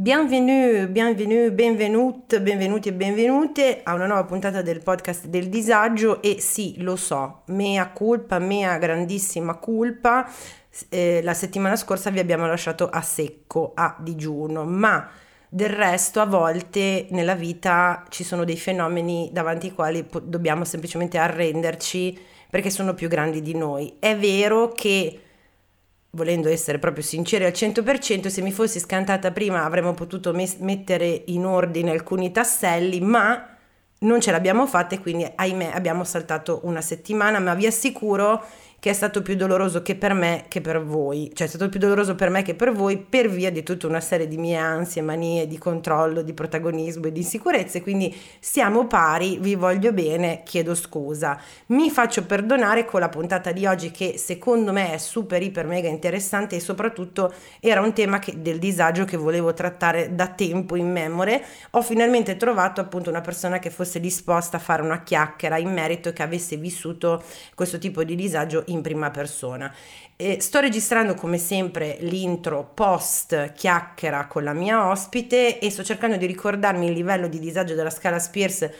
Bienvenue, bienvenue, benvenute, benvenuti e benvenute a una nuova puntata del podcast del disagio e sì, lo so, mea culpa, mea grandissima culpa, eh, la settimana scorsa vi abbiamo lasciato a secco, a digiuno, ma del resto a volte nella vita ci sono dei fenomeni davanti ai quali po- dobbiamo semplicemente arrenderci perché sono più grandi di noi. È vero che volendo essere proprio sinceri al 100%, se mi fossi scantata prima avremmo potuto mes- mettere in ordine alcuni tasselli, ma non ce l'abbiamo fatta e quindi ahimè abbiamo saltato una settimana, ma vi assicuro che è stato più doloroso che per me che per voi, cioè è stato più doloroso per me che per voi per via di tutta una serie di mie ansie, manie di controllo, di protagonismo e di insicurezze, quindi siamo pari, vi voglio bene, chiedo scusa. Mi faccio perdonare con la puntata di oggi che secondo me è super iper mega interessante e soprattutto era un tema che, del disagio che volevo trattare da tempo in memore. Ho finalmente trovato appunto una persona che fosse disposta a fare una chiacchiera in merito e che avesse vissuto questo tipo di disagio in prima persona. E sto registrando come sempre l'intro post chiacchiera con la mia ospite e sto cercando di ricordarmi il livello di disagio della scala Spears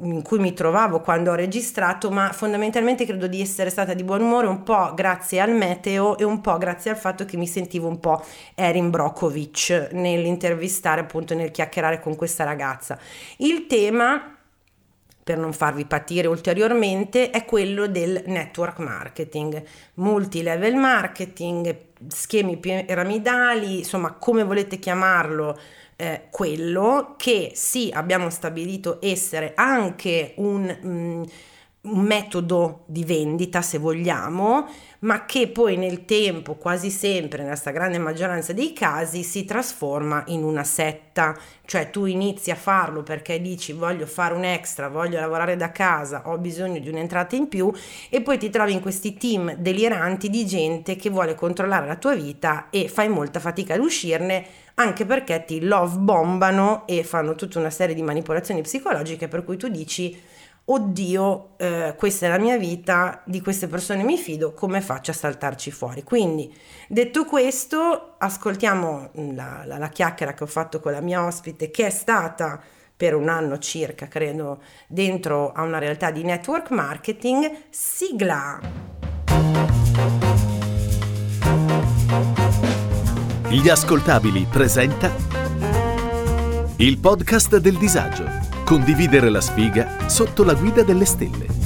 in cui mi trovavo quando ho registrato, ma fondamentalmente credo di essere stata di buon umore un po' grazie al meteo e un po' grazie al fatto che mi sentivo un po' Erin Brokovic nell'intervistare, appunto nel chiacchierare con questa ragazza. Il tema per non farvi patire ulteriormente, è quello del network marketing, multi-level marketing, schemi piramidali, insomma come volete chiamarlo, eh, quello che sì abbiamo stabilito essere anche un... Mm, un metodo di vendita se vogliamo, ma che poi nel tempo, quasi sempre, nella stragrande maggioranza dei casi, si trasforma in una setta, cioè tu inizi a farlo perché dici voglio fare un extra, voglio lavorare da casa, ho bisogno di un'entrata in più e poi ti trovi in questi team deliranti di gente che vuole controllare la tua vita e fai molta fatica ad uscirne anche perché ti love bombano e fanno tutta una serie di manipolazioni psicologiche per cui tu dici oddio, eh, questa è la mia vita, di queste persone mi fido, come faccio a saltarci fuori? Quindi, detto questo, ascoltiamo la, la, la chiacchiera che ho fatto con la mia ospite, che è stata per un anno circa, credo, dentro a una realtà di network marketing, sigla. Gli ascoltabili presenta il podcast del disagio Condividere la sfiga sotto la guida delle stelle.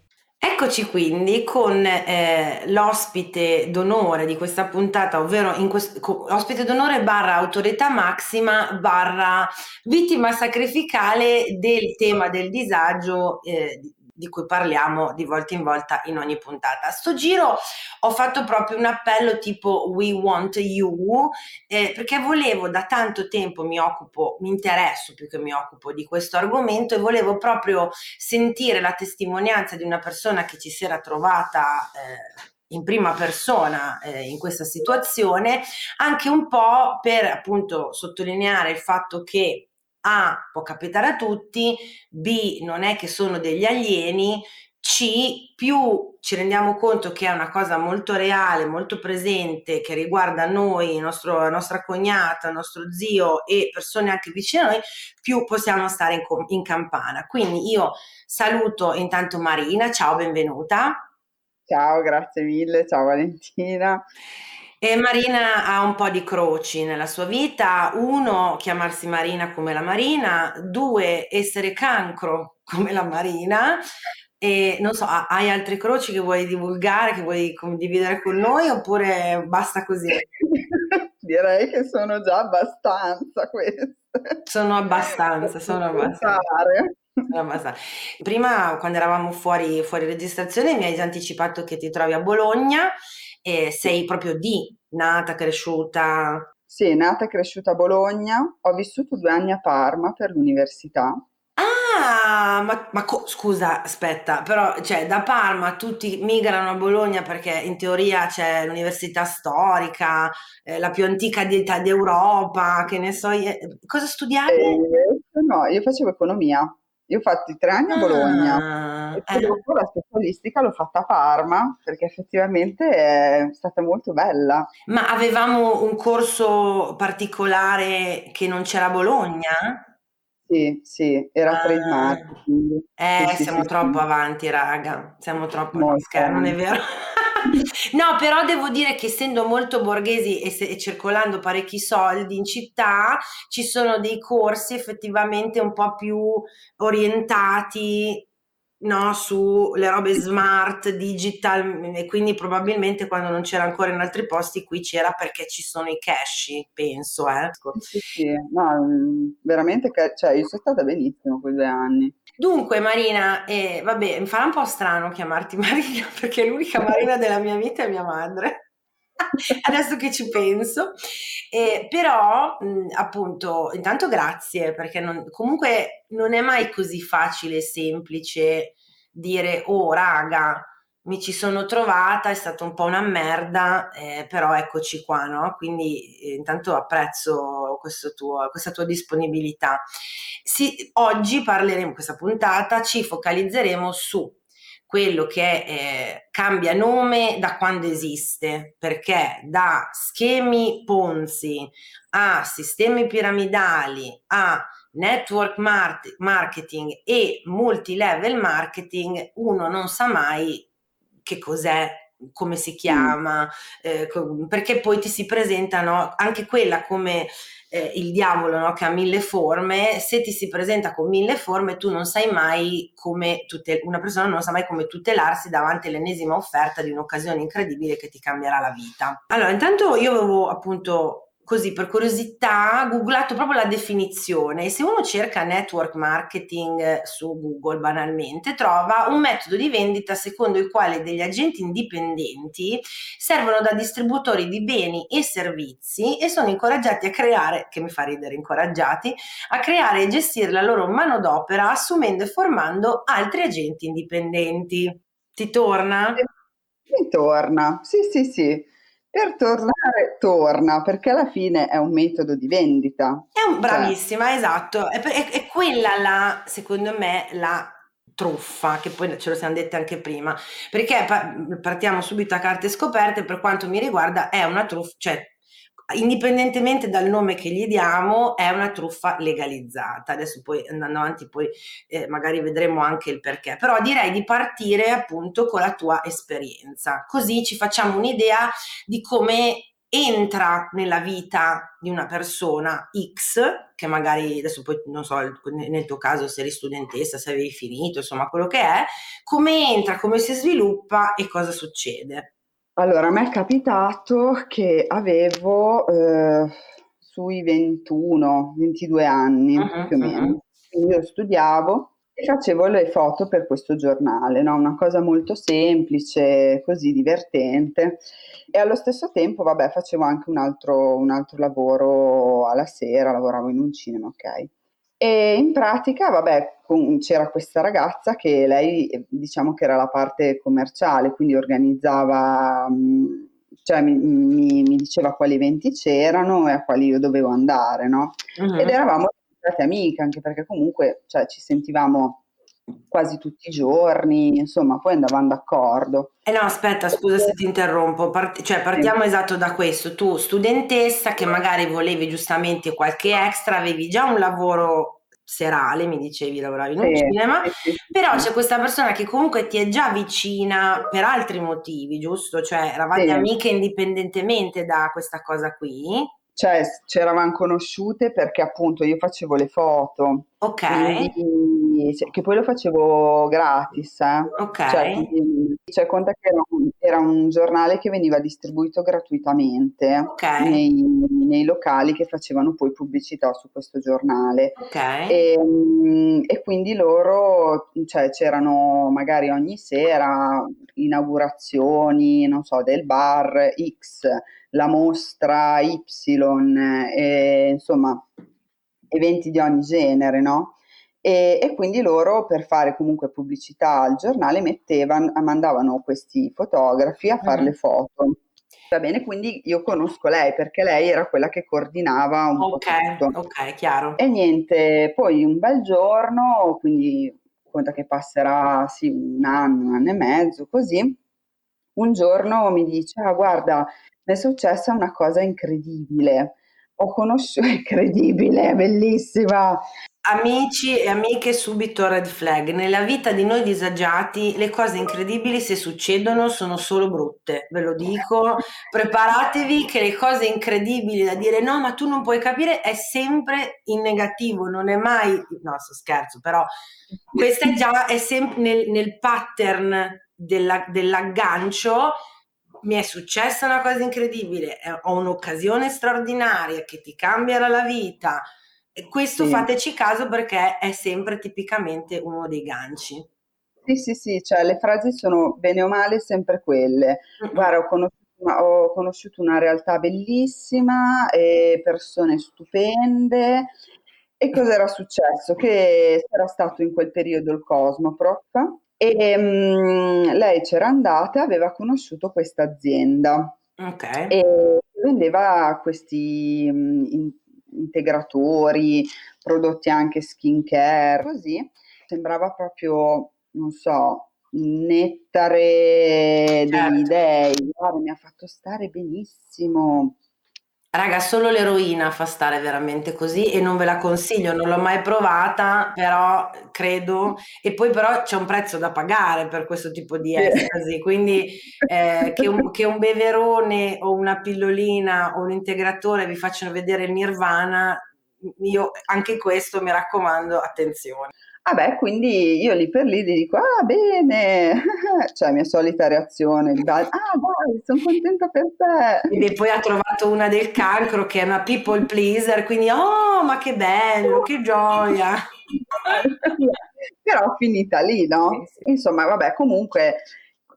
Eccoci quindi con eh, l'ospite d'onore di questa puntata, ovvero quest- ospite d'onore barra autorità massima barra vittima sacrificale del tema del disagio eh, di cui parliamo di volta in volta in ogni puntata. Sto giro ho fatto proprio un appello tipo We Want You, eh, perché volevo da tanto tempo mi occupo, mi interesso più che mi occupo di questo argomento e volevo proprio sentire la testimonianza di una persona che ci si era trovata eh, in prima persona eh, in questa situazione, anche un po' per appunto sottolineare il fatto che a, può capitare a tutti, B, non è che sono degli alieni, C, più ci rendiamo conto che è una cosa molto reale, molto presente, che riguarda noi, nostro, la nostra cognata, il nostro zio e persone anche vicine a noi, più possiamo stare in, in campana. Quindi io saluto intanto Marina, ciao, benvenuta. Ciao, grazie mille, ciao Valentina. E Marina ha un po' di croci nella sua vita. Uno, chiamarsi Marina come la Marina. Due, essere cancro come la Marina. E non so, hai altre croci che vuoi divulgare, che vuoi condividere con noi oppure basta così? Direi che sono già abbastanza queste. Sono abbastanza, sono abbastanza. Prima, quando eravamo fuori, fuori registrazione, mi hai già anticipato che ti trovi a Bologna e sei proprio di nata, cresciuta? Sì, nata e cresciuta a Bologna, ho vissuto due anni a Parma per l'università. Ah, ma, ma co- scusa, aspetta, però cioè, da Parma tutti migrano a Bologna perché in teoria c'è l'università storica, eh, la più antica di- d'Europa, che ne so, io- cosa studiavi? E no, io facevo economia. Io ho fatto i tre anni a Bologna Ah, e poi eh. dopo la specialistica l'ho fatta a Parma perché effettivamente è stata molto bella. Ma avevamo un corso particolare che non c'era a Bologna? Sì, sì, era trade Ah, marketing. eh, Sì, siamo sì, troppo sì, avanti, raga, siamo troppo, scherzo, non è avanti. vero? No, però devo dire che essendo molto borghesi e, se- e circolando parecchi soldi in città, ci sono dei corsi effettivamente un po' più orientati, no, sulle robe smart, digital, e quindi probabilmente quando non c'era ancora in altri posti, qui c'era perché ci sono i cash, penso, eh. Sì, sì, no, mm, veramente, cioè, io sono stata benissimo quei due anni. Dunque, Marina, eh, vabbè, mi farà un po' strano chiamarti Marina perché l'unica Marina della mia vita è mia madre. Adesso che ci penso, Eh, però mh, appunto, intanto grazie perché non- comunque non è mai così facile e semplice dire, oh raga, mi ci sono trovata, è stata un po' una merda, eh, però eccoci qua, no? Quindi eh, intanto apprezzo tuo- questa tua disponibilità. Sì, oggi parleremo, questa puntata, ci focalizzeremo su quello che eh, cambia nome da quando esiste, perché da schemi Ponzi a sistemi piramidali a network mart- marketing e multilevel marketing, uno non sa mai che cos'è, come si chiama, eh, perché poi ti si presentano anche quella come eh, il diavolo no, che ha mille forme, se ti si presenta con mille forme tu non sai mai come tutel- una persona non sa mai come tutelarsi davanti all'ennesima offerta di un'occasione incredibile che ti cambierà la vita. Allora, intanto io avevo appunto così per curiosità googlato proprio la definizione e se uno cerca network marketing su Google banalmente trova un metodo di vendita secondo il quale degli agenti indipendenti servono da distributori di beni e servizi e sono incoraggiati a creare, che mi fa ridere incoraggiati, a creare e gestire la loro manodopera assumendo e formando altri agenti indipendenti. Ti torna? Mi torna, sì, sì, sì. Per tornare, torna, perché alla fine è un metodo di vendita. È un, Cioè, bravissima, esatto. È, è- è quella la, secondo me, la truffa, che poi ce lo siamo dette anche prima, perché pa- partiamo subito a carte scoperte, per quanto mi riguarda è una truffa, cioè indipendentemente dal nome che gli diamo, è una truffa legalizzata. Adesso poi andando avanti poi eh, magari vedremo anche il perché, però direi di partire appunto con la tua esperienza, così ci facciamo un'idea di come entra nella vita di una persona X, che magari adesso poi non so nel tuo caso se eri studentessa, se avevi finito, insomma quello che è, come entra, come si sviluppa e cosa succede. Allora, a me è capitato che avevo eh, sui 21, 22 anni Mhm, più o meno. Quindi io studiavo e facevo le foto per questo giornale, no? Una cosa molto semplice, così divertente. E allo stesso tempo, vabbè, facevo anche un altro, un altro lavoro alla sera, lavoravo in un cinema, ok. E in pratica, vabbè, con- c'era questa ragazza che lei, eh, diciamo che era la parte commerciale, quindi organizzava, mh, cioè mi, mi- mi diceva quali eventi c'erano e a quali io dovevo andare, no? Ed Mhm. eravamo diventate amiche, anche perché comunque, cioè, ci sentivamo quasi tutti i giorni, insomma, poi andavamo d'accordo. Eh no, aspetta, scusa se ti interrompo, Part- cioè Sì. partiamo esatto da questo, tu studentessa che magari volevi giustamente qualche extra, avevi già un lavoro serale, mi dicevi, lavoravi in un Sì, cinema, sì, sì, però c'è questa persona che comunque ti è già vicina per altri motivi, giusto? Cioè eravate amiche indipendentemente da questa cosa qui, Cioè, ci eravamo conosciute perché appunto io facevo le foto, ok, quindi, cioè, che poi lo facevo gratis, eh. ok, Cioè, quindi, cioè, conta che era un, era un giornale che veniva distribuito gratuitamente ok, nei, nei locali che facevano poi pubblicità su questo giornale. ok, E, mm, e quindi loro, cioè, c'erano magari ogni sera inaugurazioni, non so, del bar X la mostra Y, e, insomma, eventi di ogni genere, no? E, e, quindi loro per fare comunque pubblicità al giornale mettevano, mandavano questi fotografi a fare mm. le foto. Va bene, quindi io conosco lei perché lei era quella che coordinava un okay, po' tutto. Ok, chiaro. E niente, poi un bel giorno, quindi conta che passerà sì, un anno, un anno e mezzo, così, un giorno mi dice, ah guarda, mi è successa una cosa incredibile ho conosciuto, incredibile, bellissima. Amici e amiche, subito red flag. Nella vita di noi disagiati le cose incredibili se succedono sono solo brutte, ve lo dico. Preparatevi che le cose incredibili da dire no, ma tu non puoi capire è sempre in negativo, non è mai... No, sto scherzo, però questo è già è sempre nel, nel pattern della, dell'aggancio mi è successa una cosa incredibile, ho un'occasione straordinaria che ti cambierà la vita. E questo sì. fateci caso perché è sempre tipicamente uno dei ganci. Sì, sì, sì, cioè le frasi sono bene o male sempre quelle. Mm-hmm. Guarda, ho conosciuto, una, ho conosciuto una realtà bellissima e persone stupende. E cosa era successo? Che era stato in quel periodo il Cosmoprof e um, lei c'era andata e aveva conosciuto questa azienda okay. e vendeva questi um, in- integratori, prodotti anche skincare, così sembrava proprio, non so, nettare certo. degli dei, guarda, mi ha fatto stare benissimo. Raga, solo l'eroina fa stare veramente così e non ve la consiglio, non l'ho mai provata, però credo, e poi però c'è un prezzo da pagare per questo tipo di estasi, quindi eh, che, un, che, un, beverone o una pillolina o un integratore vi facciano vedere il nirvana, io anche questo mi raccomando, attenzione. Vabbè, quindi io lì per lì gli dico, ah bene, cioè mia solita reazione, ah dai, sono contenta per te. E poi ha trovato una del cancro che è una people pleaser, quindi oh ma che bello, che gioia. Però finita lì, no? Insomma, vabbè, comunque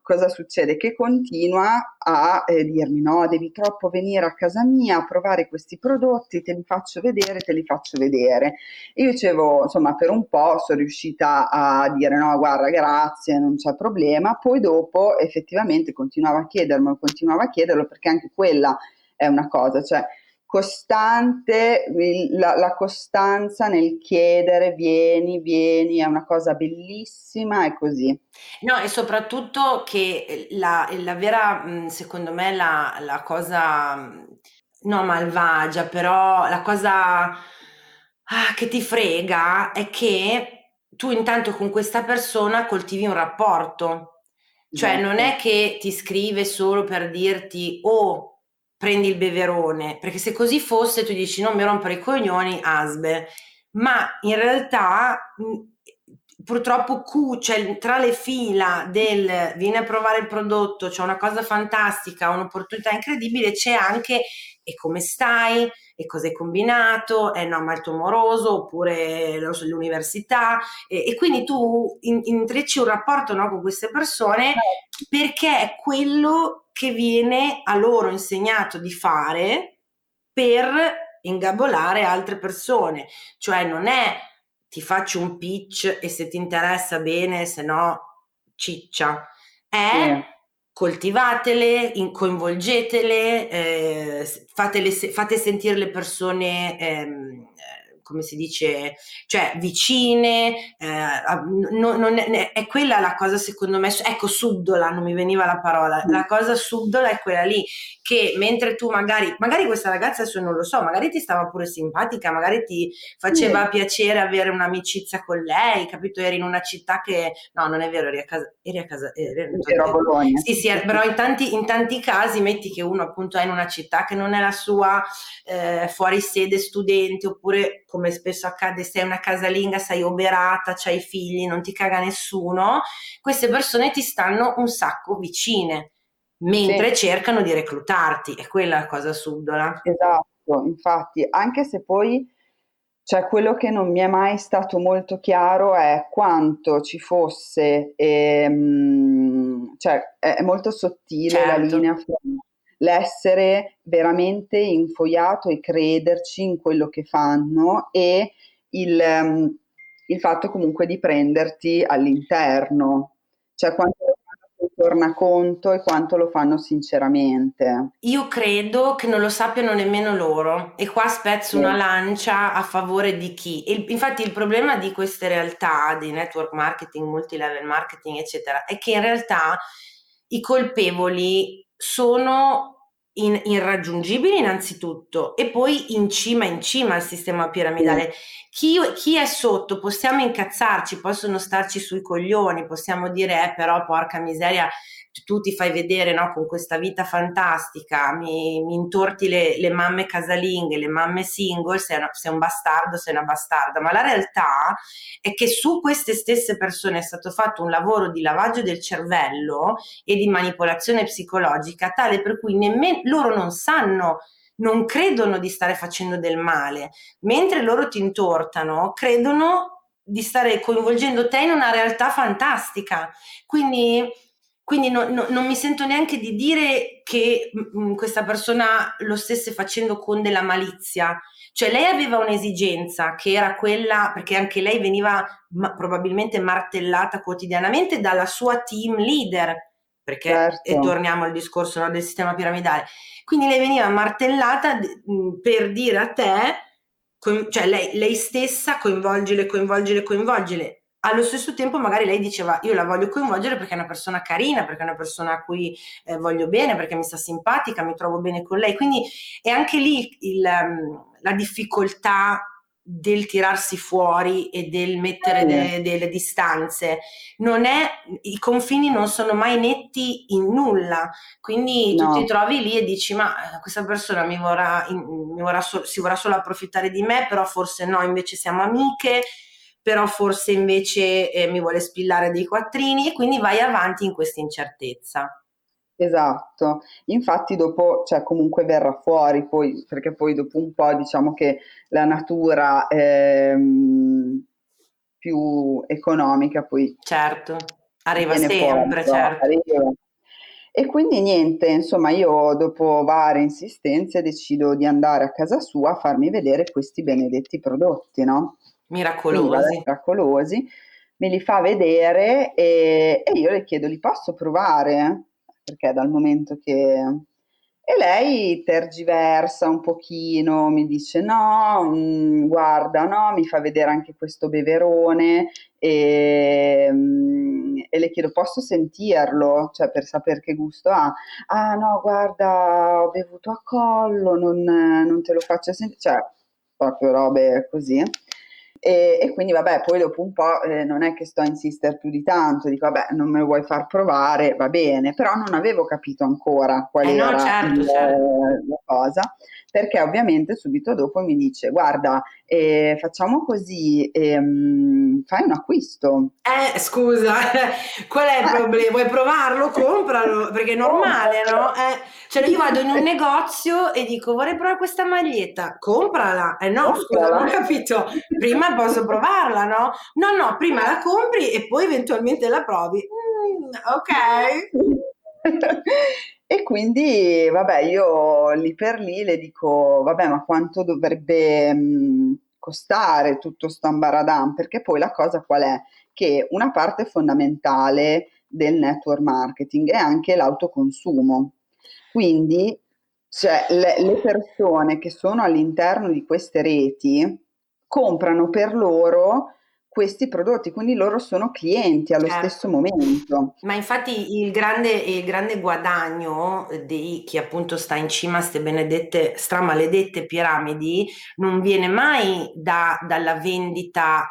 cosa succede? Che continua a eh, dirmi no, devi troppo venire a casa mia a provare questi prodotti, te li faccio vedere, te li faccio vedere. E io dicevo, insomma, per un po' sono riuscita a dire no, guarda, grazie, non c'è problema. Poi dopo effettivamente continuava a chiedermelo, continuava a chiederlo perché anche quella è una cosa, cioè costante, la, la, costanza nel chiedere vieni, vieni, è una cosa bellissima e così. No, e soprattutto che la, la vera, secondo me, la, la cosa, no malvagia, però la cosa ah, che ti frega è che tu intanto con questa persona coltivi un rapporto. Cioè non è esatto. che ti scrive solo per dirti oh prendi il beverone, perché se così fosse tu dici non mi rompere i coglioni, asbe, ma in realtà purtroppo Q, cioè tra le fila del vieni a provare il prodotto, c'è una cosa fantastica, un'opportunità incredibile, c'è anche e come stai, e cosa hai combinato, è no, molto amoroso, oppure so, l'università, e, e, quindi tu in, intrecci un rapporto no, con queste persone perché è quello che viene a loro insegnato di fare per ingabolare altre persone, cioè non è ti faccio un pitch e se ti interessa bene, se no ciccia, è... Yeah coltivatele, coinvolgetele, eh, fatele, fate sentire le persone ehm, come si dice, cioè vicine, eh, non, non è, è, quella la cosa secondo me, ecco subdola, non mi veniva la parola, la cosa subdola è quella lì, che mentre tu magari, magari questa ragazza adesso non lo so, magari ti stava pure simpatica, magari ti faceva mm. piacere avere un'amicizia con lei, capito? Eri in una città che, no non è vero, eri a casa, eri a casa, eri, a Bologna. Sì, sì, però in tanti, in tanti casi metti che uno appunto è in una città che non è la sua, eh, fuori sede studente oppure come spesso accade, sei una casalinga, sei oberata, c'hai figli, non ti caga nessuno, queste persone ti stanno un sacco vicine, mentre sì. cercano di reclutarti, è quella la cosa subdola. Esatto, infatti, anche se poi cioè quello che non mi è mai stato molto chiaro è quanto ci fosse, ehm, cioè è molto sottile certo. la linea fra l'essere veramente infoiato e crederci in quello che fanno e il, um, il fatto comunque di prenderti all'interno, cioè quanto lo fanno tornaconto e quanto lo fanno sinceramente. Io credo che non lo sappiano nemmeno loro e qua spezzo una lancia a favore di chi. Il, infatti il problema di queste realtà, di network marketing, multilevel marketing, eccetera, è che in realtà i colpevoli sono in, irraggiungibili innanzitutto e poi in cima in cima al sistema piramidale. Chi, chi, è sotto possiamo incazzarci, possono starci sui coglioni, possiamo dire eh però porca miseria tu ti fai vedere no, con questa vita fantastica, mi, mi intorti le, le, mamme casalinghe, le mamme single, sei, una, sei, un bastardo, sei una bastarda, ma la realtà è che su queste stesse persone è stato fatto un lavoro di lavaggio del cervello e di manipolazione psicologica tale per cui nemmeno loro non sanno non credono di stare facendo del male, mentre loro ti intortano, credono di stare coinvolgendo te in una realtà fantastica. Quindi quindi no, no, non mi sento neanche di dire che mh, mm, questa persona lo stesse facendo con della malizia. Cioè lei aveva un'esigenza che era quella, perché anche lei veniva ma, probabilmente martellata quotidianamente dalla sua team leader, perché certo. e torniamo al discorso no, del sistema piramidale. Quindi lei veniva martellata mh, mm, per dire a te, co- cioè lei, lei stessa coinvolgere, coinvolgere, coinvolgere allo stesso tempo magari lei diceva io la voglio coinvolgere perché è una persona carina, perché è una persona a cui eh, voglio bene, perché mi sta simpatica, mi trovo bene con lei. Quindi è anche lì il, um, la difficoltà del tirarsi fuori e del mettere de, delle distanze. Non è, I confini non sono mai netti in nulla, quindi no. tu ti trovi lì e dici ma eh, questa persona mi vorrà, mi vorrà so, si vorrà solo approfittare di me, però forse no, invece siamo amiche però forse invece eh, mi vuole spillare dei quattrini e quindi vai avanti in questa incertezza. Esatto, infatti dopo, cioè comunque verrà fuori poi, perché poi dopo un po' diciamo che la natura ehm, più economica poi... Certo, arriva sempre, fuori, certo. Arriva. E quindi niente, insomma io dopo varie insistenze decido di andare a casa sua a farmi vedere questi benedetti prodotti, no? Miracolosi. miracolosi, me li fa vedere e, e, io le chiedo, li posso provare? Perché dal momento che... E lei tergiversa un pochino, mi dice no, mh, mm, guarda, no, mi fa vedere anche questo beverone e, mh, mm, e, le chiedo posso sentirlo, cioè per sapere che gusto ha. Ah no, guarda, ho bevuto a collo, non, non te lo faccio sentire, cioè proprio robe così. E, e, quindi vabbè, poi dopo un po' eh, non è che sto a insistere più di tanto, dico vabbè, non me lo vuoi far provare, va bene, però non avevo capito ancora qual eh era no, certo, il, certo. la cosa perché ovviamente subito dopo mi dice guarda eh, facciamo così ehm, fai un acquisto. Eh scusa qual è il problema? Vuoi provarlo? Compralo perché è normale no? Eh, cioè io vado in un negozio e dico vorrei provare questa maglietta. Comprala. Eh no scusa non ho capito. Prima posso provarla no? No no prima la compri e poi eventualmente la provi. Mm, ok E quindi, vabbè, io lì per lì le dico, vabbè, ma quanto dovrebbe mh, costare tutto sto ambaradam? Perché poi la cosa qual è? Che una parte fondamentale del network marketing è anche l'autoconsumo. Quindi, cioè, le, le persone che sono all'interno di queste reti comprano per loro questi prodotti, quindi loro sono clienti allo certo. stesso momento. Ma infatti il grande, il grande guadagno di chi appunto sta in cima a queste benedette, stramaledette piramidi non viene mai da, dalla vendita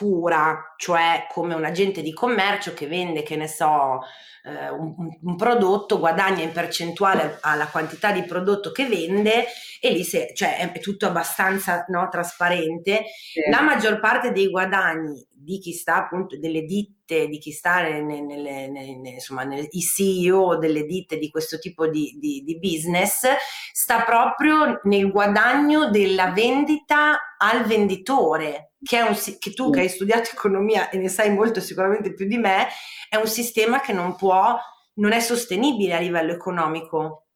pura, cioè come un agente di commercio che vende, che ne so, eh, un, un, prodotto, guadagna in percentuale alla quantità di prodotto che vende e lì se, cioè, è tutto abbastanza no, trasparente. Sì. La maggior parte dei guadagni di chi sta appunto delle ditte, di chi sta nelle, nelle, nelle, insomma, nel, i CEO delle ditte di questo tipo di, di, di business, sta proprio nel guadagno della vendita al venditore, che, è un, che tu che hai studiato economia e ne sai molto sicuramente più di me, è un sistema che non può, non è sostenibile a livello economico.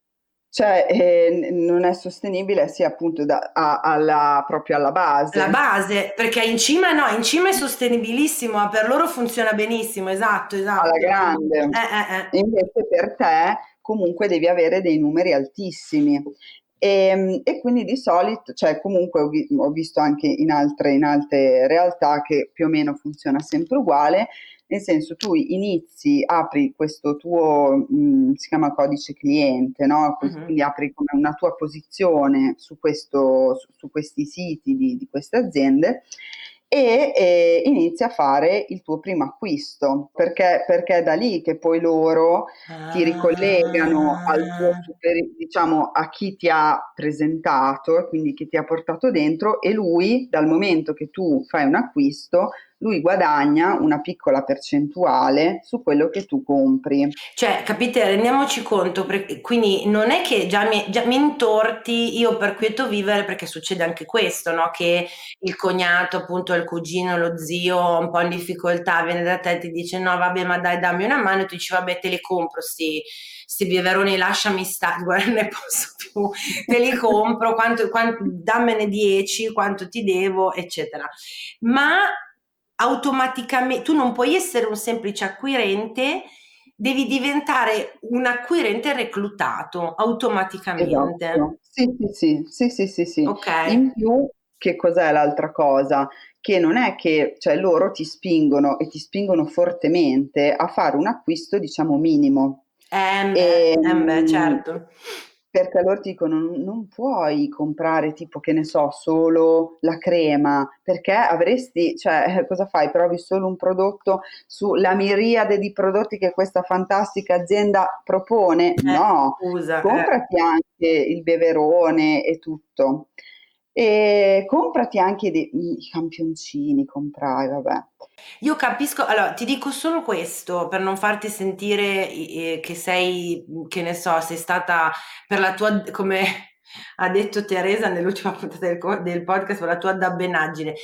cioè eh, non è sostenibile sia appunto da, a, alla, proprio alla base. La base, perché in cima no, in cima è sostenibilissimo, per loro funziona benissimo, esatto, esatto. Alla grande. Eh, eh, eh. Invece per te comunque devi avere dei numeri altissimi. E, ehm, e, quindi di solito, cioè comunque ho, vi, ho visto anche in altre, in altre realtà che più o meno funziona sempre uguale, nel senso tu inizi, apri questo tuo, mh, mm, si chiama codice cliente, no? Uh-huh. quindi apri come una tua posizione su, questo, su, su questi siti di, di queste aziende e eh, inizi a fare il tuo primo acquisto, perché, perché è da lì che poi loro ah. ti ricollegano al tuo ah. super, diciamo, a chi ti ha presentato, quindi chi ti ha portato dentro e lui, dal momento che tu fai un acquisto, lui guadagna una piccola percentuale su quello che tu compri. Cioè, capite, rendiamoci conto, quindi non è che già mi, già mi intorti io per quieto vivere, perché succede anche questo, no? che il cognato, appunto il cugino, lo zio, un po' in difficoltà, viene da te e ti dice no vabbè ma dai dammi una mano e tu dici vabbè te le compro sti, sti beveroni, lasciami stare, guarda ne posso più, te li compro, quanto, quanto, dammene 10, quanto ti devo, eccetera. Ma automaticamente, tu non puoi essere un semplice acquirente, devi diventare un acquirente reclutato automaticamente. Esatto. Sì, sì, sì, sì, sì, sì. Okay. In più, che cos'è l'altra cosa? Che non è che cioè, loro ti spingono e ti spingono fortemente a fare un acquisto, diciamo, minimo. Eh, e, eh beh, certo perché loro ti dicono non, puoi comprare tipo che ne so solo la crema perché avresti cioè cosa fai provi solo un prodotto sulla miriade di prodotti che questa fantastica azienda propone eh, no scusa, eh. comprati eh. anche il beverone e tutto e comprati anche dei, i campioncini comprai vabbè io capisco, allora ti dico solo questo per non farti sentire eh, che sei, che ne so, sei stata per la tua, come ha detto Teresa nell'ultima puntata del, del podcast, per la tua dabbenaggine.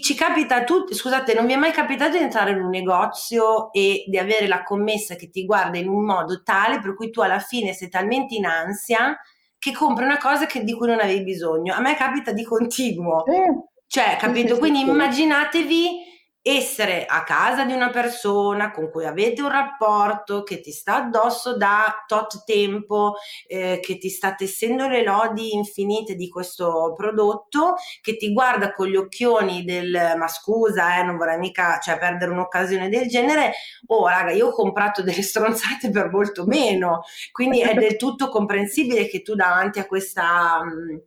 Ci capita tutti, scusate, non vi è mai capitato di entrare in un negozio e di avere la commessa che ti guarda in un modo tale per cui tu alla fine sei talmente in ansia che compri una cosa che, di cui non avevi bisogno. A me capita di continuo. Eh. Cioè, capito? Quindi immaginatevi essere a casa di una persona con cui avete un rapporto che ti sta addosso da tot tempo, eh, che ti sta tessendo le lodi infinite di questo prodotto, che ti guarda con gli occhioni del ma scusa, eh, non vorrei mica cioè, perdere un'occasione del genere. Oh, raga, io ho comprato delle stronzate per molto meno, quindi è del tutto comprensibile che tu davanti a questa, mh,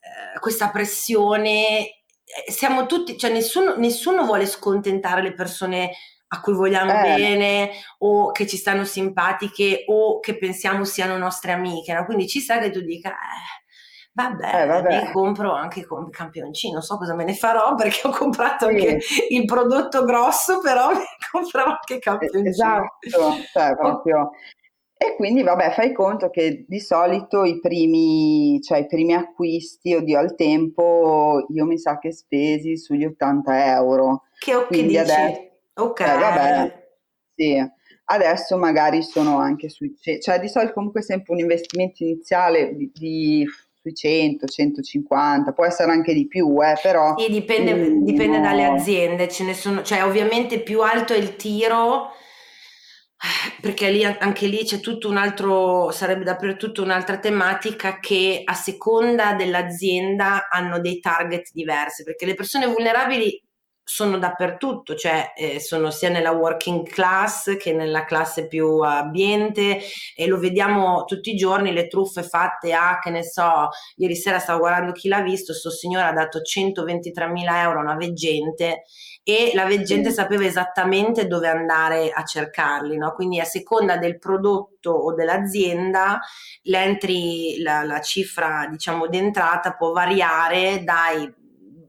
eh, questa pressione siamo tutti, cioè nessuno, nessuno vuole scontentare le persone a cui vogliamo eh. bene o che ci stanno simpatiche o che pensiamo siano nostre amiche, no? quindi ci sa che tu dica, eh, vabbè, eh, vabbè. mi compro anche con campioncino, non so cosa me ne farò perché ho comprato sì. anche il prodotto grosso, però mi comprerò anche campioncino. Esatto, cioè proprio... E quindi vabbè, fai conto che di solito i primi, cioè i primi acquisti, oddio, al tempo io mi sa che spesi sugli 80 euro. Che ok, quindi dici? Adesso, ok. Eh, vabbè, sì. Adesso magari sono anche sui, cioè di solito comunque sempre un investimento iniziale di, di sui 100, 150, può essere anche di più, eh, però... Sì, dipende, dipende dalle aziende, ce ne sono, cioè ovviamente più alto è il tiro, perché lì, anche lì c'è tutto un altro, sarebbe da tutta un'altra tematica che a seconda dell'azienda hanno dei target diversi, perché le persone vulnerabili sono dappertutto, cioè eh, sono sia nella working class che nella classe più ambiente e lo vediamo tutti i giorni, le truffe fatte a, che ne so, ieri sera stavo guardando chi l'ha visto, sto signore ha dato 123 mila euro a una veggente e la veggente sapeva esattamente dove andare a cercarli, no? quindi a seconda del prodotto o dell'azienda l'entry, la, la cifra diciamo d'entrata può variare dai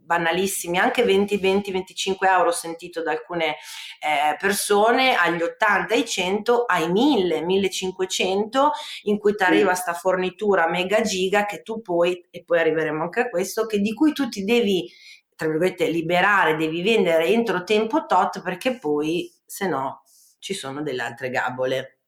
banalissimi, anche 20, 20, 25 euro sentito da alcune eh, persone, agli 80, ai 100, ai 1000, 1500, in cui ti arriva sta fornitura mega giga che tu poi, e poi arriveremo anche a questo, che di cui tu ti devi tra virgolette, liberare, devi vendere entro tempo tot perché poi, se no, ci sono delle altre gabole.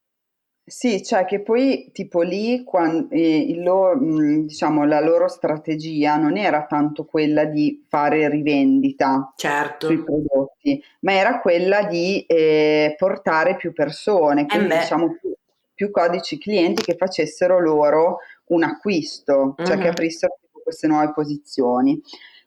Sì, cioè che poi tipo lì quan- eh, loro- mh, diciamo, la loro strategia non era tanto quella di fare rivendita sui Certo. prodotti, ma era quella di eh, portare più persone, Eh quindi beh. diciamo più, più codici clienti che facessero loro un acquisto, cioè che Mhm. aprissero queste nuove posizioni.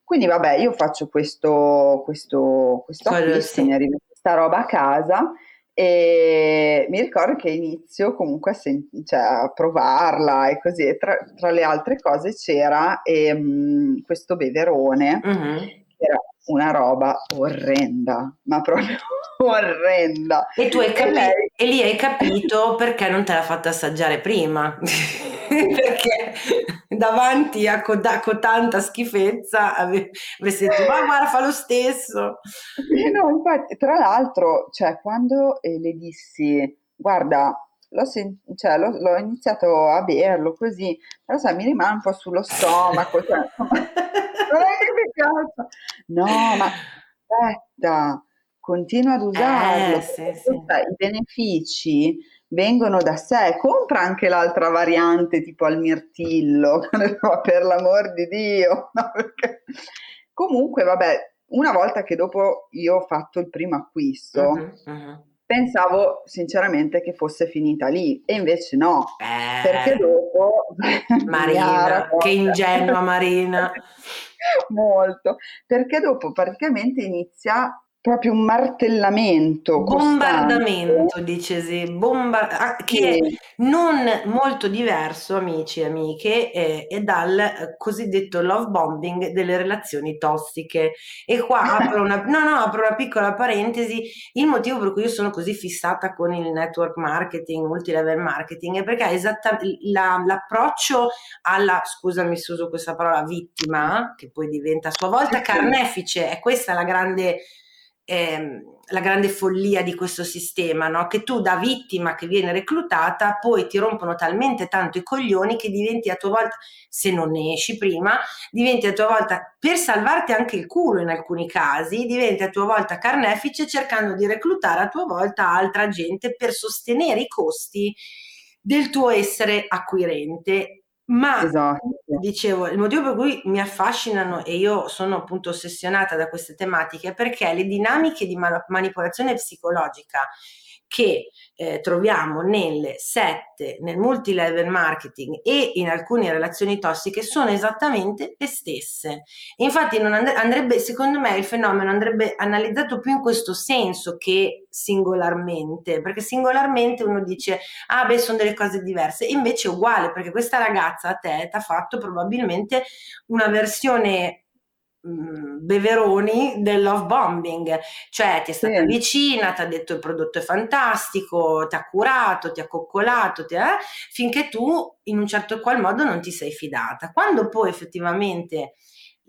Quindi vabbè, io faccio questo, questo, questo acquisto, mi arriva questa roba a casa e mi ricordo che inizio comunque a, sen- cioè, a provarla e così, e tra, tra le altre cose c'era ehm, questo beverone Mhm. che era una roba orrenda, ma proprio orrenda. E tu hai capito, e lì hai capito perché non te l'ha fatta assaggiare prima. Perché davanti a, co- a cotanta schifezza ave- avresti detto, ma guarda, fa lo stesso. No, infatti, tra l'altro, cioè, quando eh, le dissi, guarda, l'ho sen- cioè, l'ho- l'ho iniziato a berlo così, però sai, mi rimane un po' sullo stomaco, cioè, insomma, non è che mi piace. No, ma aspetta, continua ad usarlo, Eh, sì, sì. questa- i benefici vengono da sé. Compra anche l'altra variante, tipo al mirtillo, per l'amor di Dio, no, perché- Comunque, vabbè, una volta che dopo io ho fatto il primo acquisto, Mhm, mhm. pensavo sinceramente che fosse finita lì, e invece no, perché Eh, dopo Marina, che ingenua Marina. Molto, perché dopo praticamente inizia proprio un martellamento Bombardamento, costante. dicesi, bomba- ah, che Sì, non molto diverso, amici e amiche, eh, è dal cosiddetto love bombing delle relazioni tossiche. E qua apro una, no, no, apro una piccola parentesi. Il motivo per cui io sono così fissata con il network marketing, multilevel marketing, è perché esattamente l'approccio alla, scusami se uso questa parola, vittima, che poi diventa a sua volta carnefice, è questa la grande ehm, la grande follia di questo sistema, no? che tu da vittima che viene reclutata poi ti rompono talmente tanto i coglioni che diventi a tua volta, se non ne esci prima, diventi a tua volta, per salvarti anche il culo in alcuni casi, diventi a tua volta carnefice cercando di reclutare a tua volta altra gente per sostenere i costi del tuo essere acquirente. Ma Esatto. dicevo, il motivo per cui mi affascinano e io sono appunto ossessionata da queste tematiche è perché le dinamiche di ma- manipolazione psicologica che eh, troviamo nelle sette, nel multilevel marketing e in alcune relazioni tossiche sono esattamente le stesse. Infatti and- andrebbe, secondo me, il fenomeno andrebbe analizzato più in questo senso che singolarmente, perché singolarmente uno dice ah beh sono delle cose diverse, invece è uguale perché questa ragazza a te ti ha fatto probabilmente una versione beveroni del love bombing, cioè ti è stata Sì. vicina, ti ha detto il prodotto è fantastico, ti ha curato, ti ha coccolato, ti ha- finché tu in un certo qual modo non ti sei fidata. Quando poi effettivamente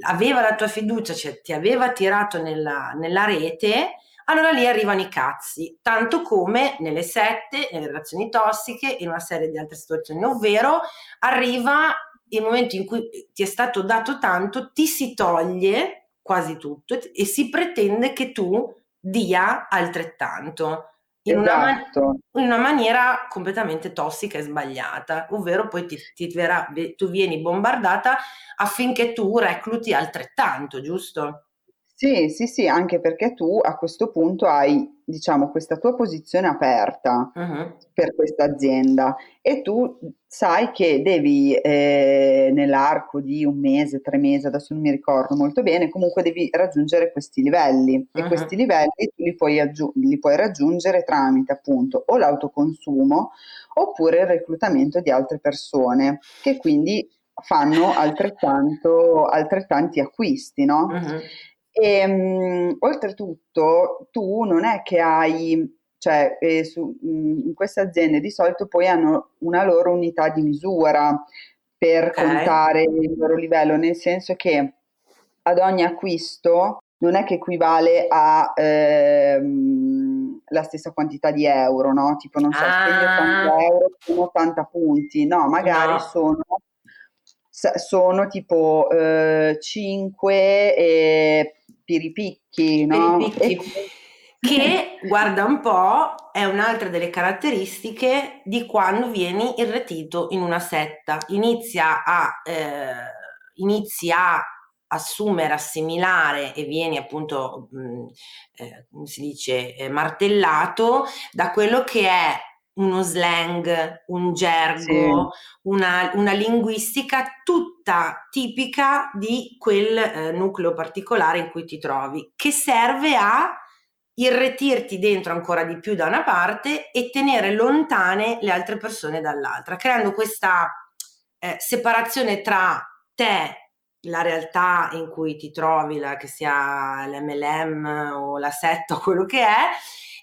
aveva la tua fiducia, cioè ti aveva tirato nella, nella rete, allora lì arrivano i cazzi, tanto come nelle sette, nelle relazioni tossiche e in una serie di altre situazioni, ovvero arriva il momento in cui ti è stato dato tanto, ti si toglie quasi tutto e si pretende che tu dia altrettanto. In una, man- Esatto. in una maniera completamente tossica e sbagliata, ovvero poi ti, ti verrà- tu vieni bombardata affinché tu recluti altrettanto, giusto? Sì, sì, sì, anche perché tu a questo punto hai, diciamo, questa tua posizione aperta Mhm. per questa azienda e tu sai che devi, eh, nell'arco di un mese, tre mesi, adesso non mi ricordo molto bene, comunque devi raggiungere questi livelli e Mhm. questi livelli tu li puoi, aggiu- li puoi raggiungere tramite appunto o l'autoconsumo oppure il reclutamento di altre persone che quindi fanno altrettanto, altrettanti acquisti, no? Mhm. E, mh, oltretutto tu non è che hai, cioè eh, su- mh, in queste aziende di solito poi hanno una loro unità di misura per Ok. contare il loro livello, nel senso che ad ogni acquisto non è che equivale a ehm, la stessa quantità di euro, no? Tipo, non so, spendi 80 Ah, euro, sono 80 punti, no, magari no. sono, sono tipo 5 piripicchi, no? E Piripicchi. quindi che guarda un po' è un'altra delle caratteristiche di quando vieni irretito in una setta, inizia a, eh, inizi a assumere, assimilare e vieni appunto, mh, eh, come si dice, eh, martellato da quello che è uno slang, un gergo, sì. una, una, linguistica tutta tipica di quel eh, nucleo particolare in cui ti trovi, che serve a irretirti dentro ancora di più da una parte e tenere lontane le altre persone dall'altra, creando questa eh, separazione tra te, la realtà in cui ti trovi, la, che sia l'MLM o la setta o quello che è,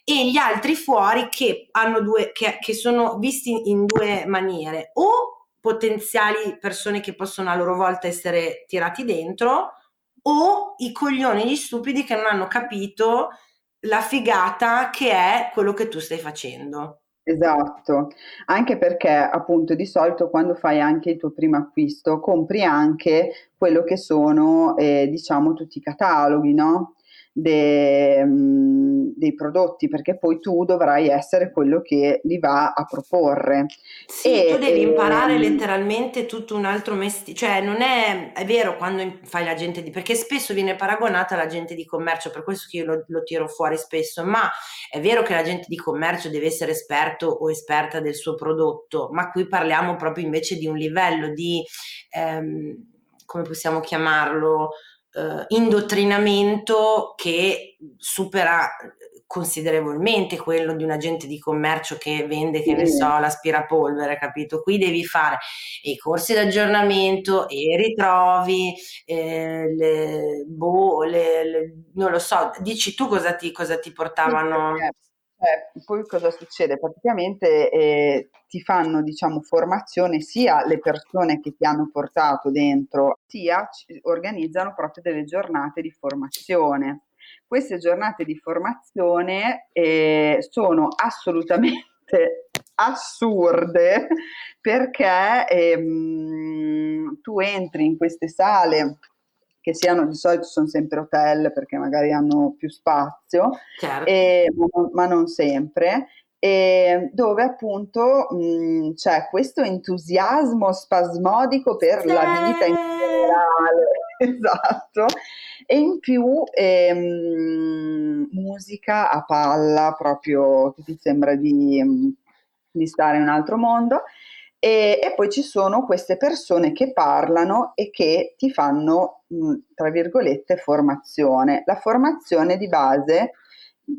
e gli altri fuori che, due, che, che sono visti in due maniere, o potenziali persone che possono a loro volta essere tirati dentro, o i coglioni, gli stupidi che non hanno capito la figata che è quello che tu stai facendo. Esatto, anche perché appunto di solito quando fai anche il tuo primo acquisto compri anche quello che sono eh, diciamo tutti i cataloghi, no? De, mh, dei prodotti, perché poi tu dovrai essere quello che li va a proporre. Sì, e, tu devi imparare letteralmente tutto un altro mestiere, cioè non è, è vero quando fai l'agente di, perché spesso viene paragonata all'agente di commercio, per questo che io lo, lo tiro fuori spesso, ma è vero che l'agente di commercio deve essere esperto o esperta del suo prodotto, ma qui parliamo proprio invece di un livello di, ehm, come possiamo chiamarlo, eh, indottrinamento che supera considerevolmente quello di un agente di commercio che vende, che ne so, l'aspirapolvere, capito? Qui devi fare i corsi d'aggiornamento, i ritrovi, eh, le, boh, le, le, non lo so, dici tu cosa ti, cosa ti portavano? Sì, eh, poi cosa succede? Praticamente eh, ti fanno diciamo, formazione sia le persone che ti hanno portato dentro, sia organizzano proprio delle giornate di formazione. Queste giornate di formazione eh, sono assolutamente assurde perché ehm, tu entri in queste sale che siano di solito sono sempre hotel perché magari hanno più spazio, certo. e, ma, non sempre, e dove appunto mh, c'è questo entusiasmo spasmodico per sì. la vita in generale, esatto, e in più ehm, musica a palla proprio che ti sembra di, di stare in un altro mondo. E, e, poi ci sono queste persone che parlano e che ti fanno, mh, tra virgolette, formazione. La formazione di base,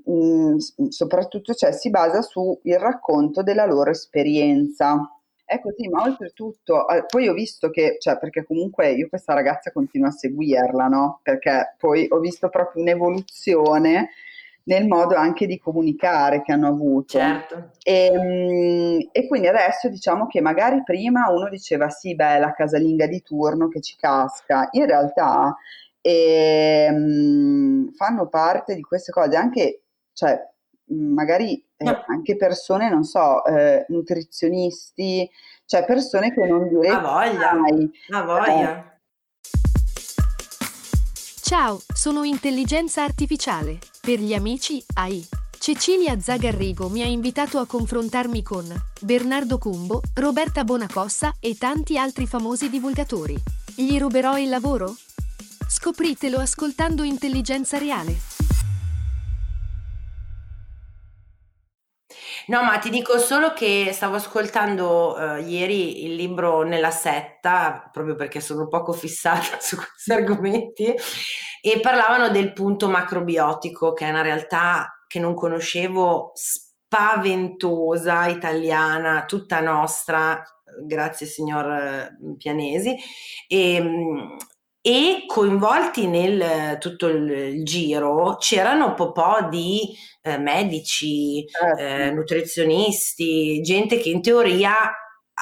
mh, soprattutto, cioè, si basa sul racconto della loro esperienza. È così, ma oltretutto, poi ho visto che, cioè, perché comunque io questa ragazza continuo a seguirla, no? Perché poi ho visto proprio un'evoluzione nel modo anche di comunicare che hanno avuto. Certo. E, ehm, e, quindi adesso diciamo che magari prima uno diceva sì, beh, la casalinga di turno che ci casca, in realtà ehm, fanno parte di queste cose anche, cioè, magari eh, anche persone, non so, eh, nutrizionisti, cioè persone che non direi mai. A voglia. Eh, Ciao, sono intelligenza artificiale. Per gli amici AI. Cecilia Zagarrigo mi ha invitato a confrontarmi con Bernardo Cumbo, Roberta Bonacossa e tanti altri famosi divulgatori. Gli ruberò il lavoro? Scopritelo ascoltando Intelligenza Reale. No, ma ti dico solo che stavo ascoltando uh, ieri il libro Nella setta, proprio perché sono poco fissata su questi argomenti, e parlavano del punto macrobiotico, che è una realtà che non conoscevo, spaventosa, italiana, tutta nostra, grazie signor eh, Pianesi, e, ehm, e coinvolti nel tutto il, il giro c'erano un po' di eh, medici, certo. eh, nutrizionisti, gente che in teoria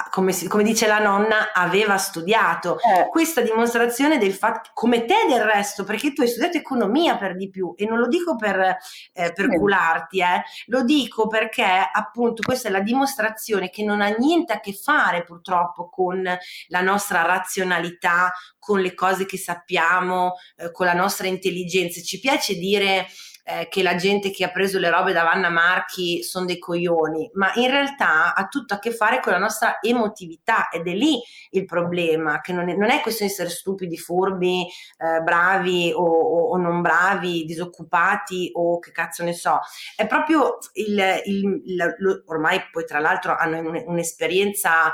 come, si, come, dice la nonna, aveva studiato. Eh. Questa dimostrazione del fatto, come te del resto, perché tu hai studiato economia per di più, e non lo dico per, eh, per cularti, eh, lo dico perché appunto questa è la dimostrazione che non ha niente a che fare purtroppo con la nostra razionalità, con le cose che sappiamo, eh, con la nostra intelligenza. Ci piace dire eh, che la gente che ha preso le robe da Vanna Marchi sono dei coglioni, ma in realtà ha tutto a che fare con la nostra emotività ed è lì il problema, che non è, non è questione di essere stupidi, furbi, eh, bravi o, o, o, non bravi, disoccupati o che cazzo ne so, è proprio il, il, il ormai poi tra l'altro hanno un'esperienza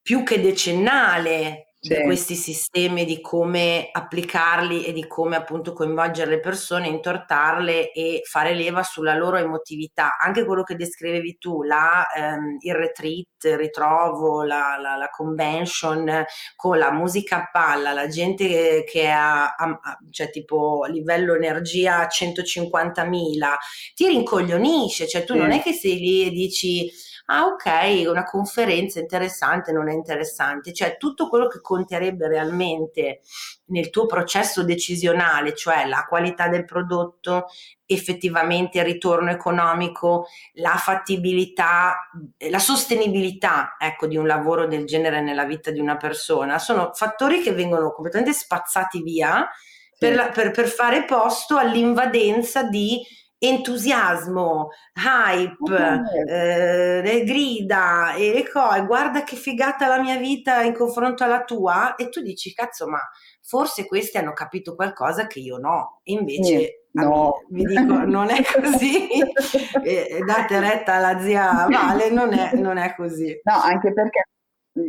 più che decennale sì. di questi sistemi, di come applicarli e di come appunto coinvolgere le persone, intortarle e fare leva sulla loro emotività. Anche quello che descrivevi tu, la, ehm, il retreat, il ritrovo, la, la, la, convention con la musica a palla, la gente che, che ha, ha, cioè tipo livello energia 150.000, ti rincoglionisce, cioè tu sì. non è che sei lì e dici ah ok, una conferenza interessante, non è interessante, cioè tutto quello che conterebbe realmente nel tuo processo decisionale, cioè la qualità del prodotto, effettivamente il ritorno economico, la fattibilità, la sostenibilità ecco, di un lavoro del genere nella vita di una persona, sono fattori che vengono completamente spazzati via per, la, per, per fare posto all'invadenza di entusiasmo, hype, eh, grida e le cose, guarda che figata la mia vita in confronto alla tua e tu dici cazzo ma forse questi hanno capito qualcosa che io no, invece no. vi dico non è così e, date retta alla zia Vale, non è, non è così. No, anche perché,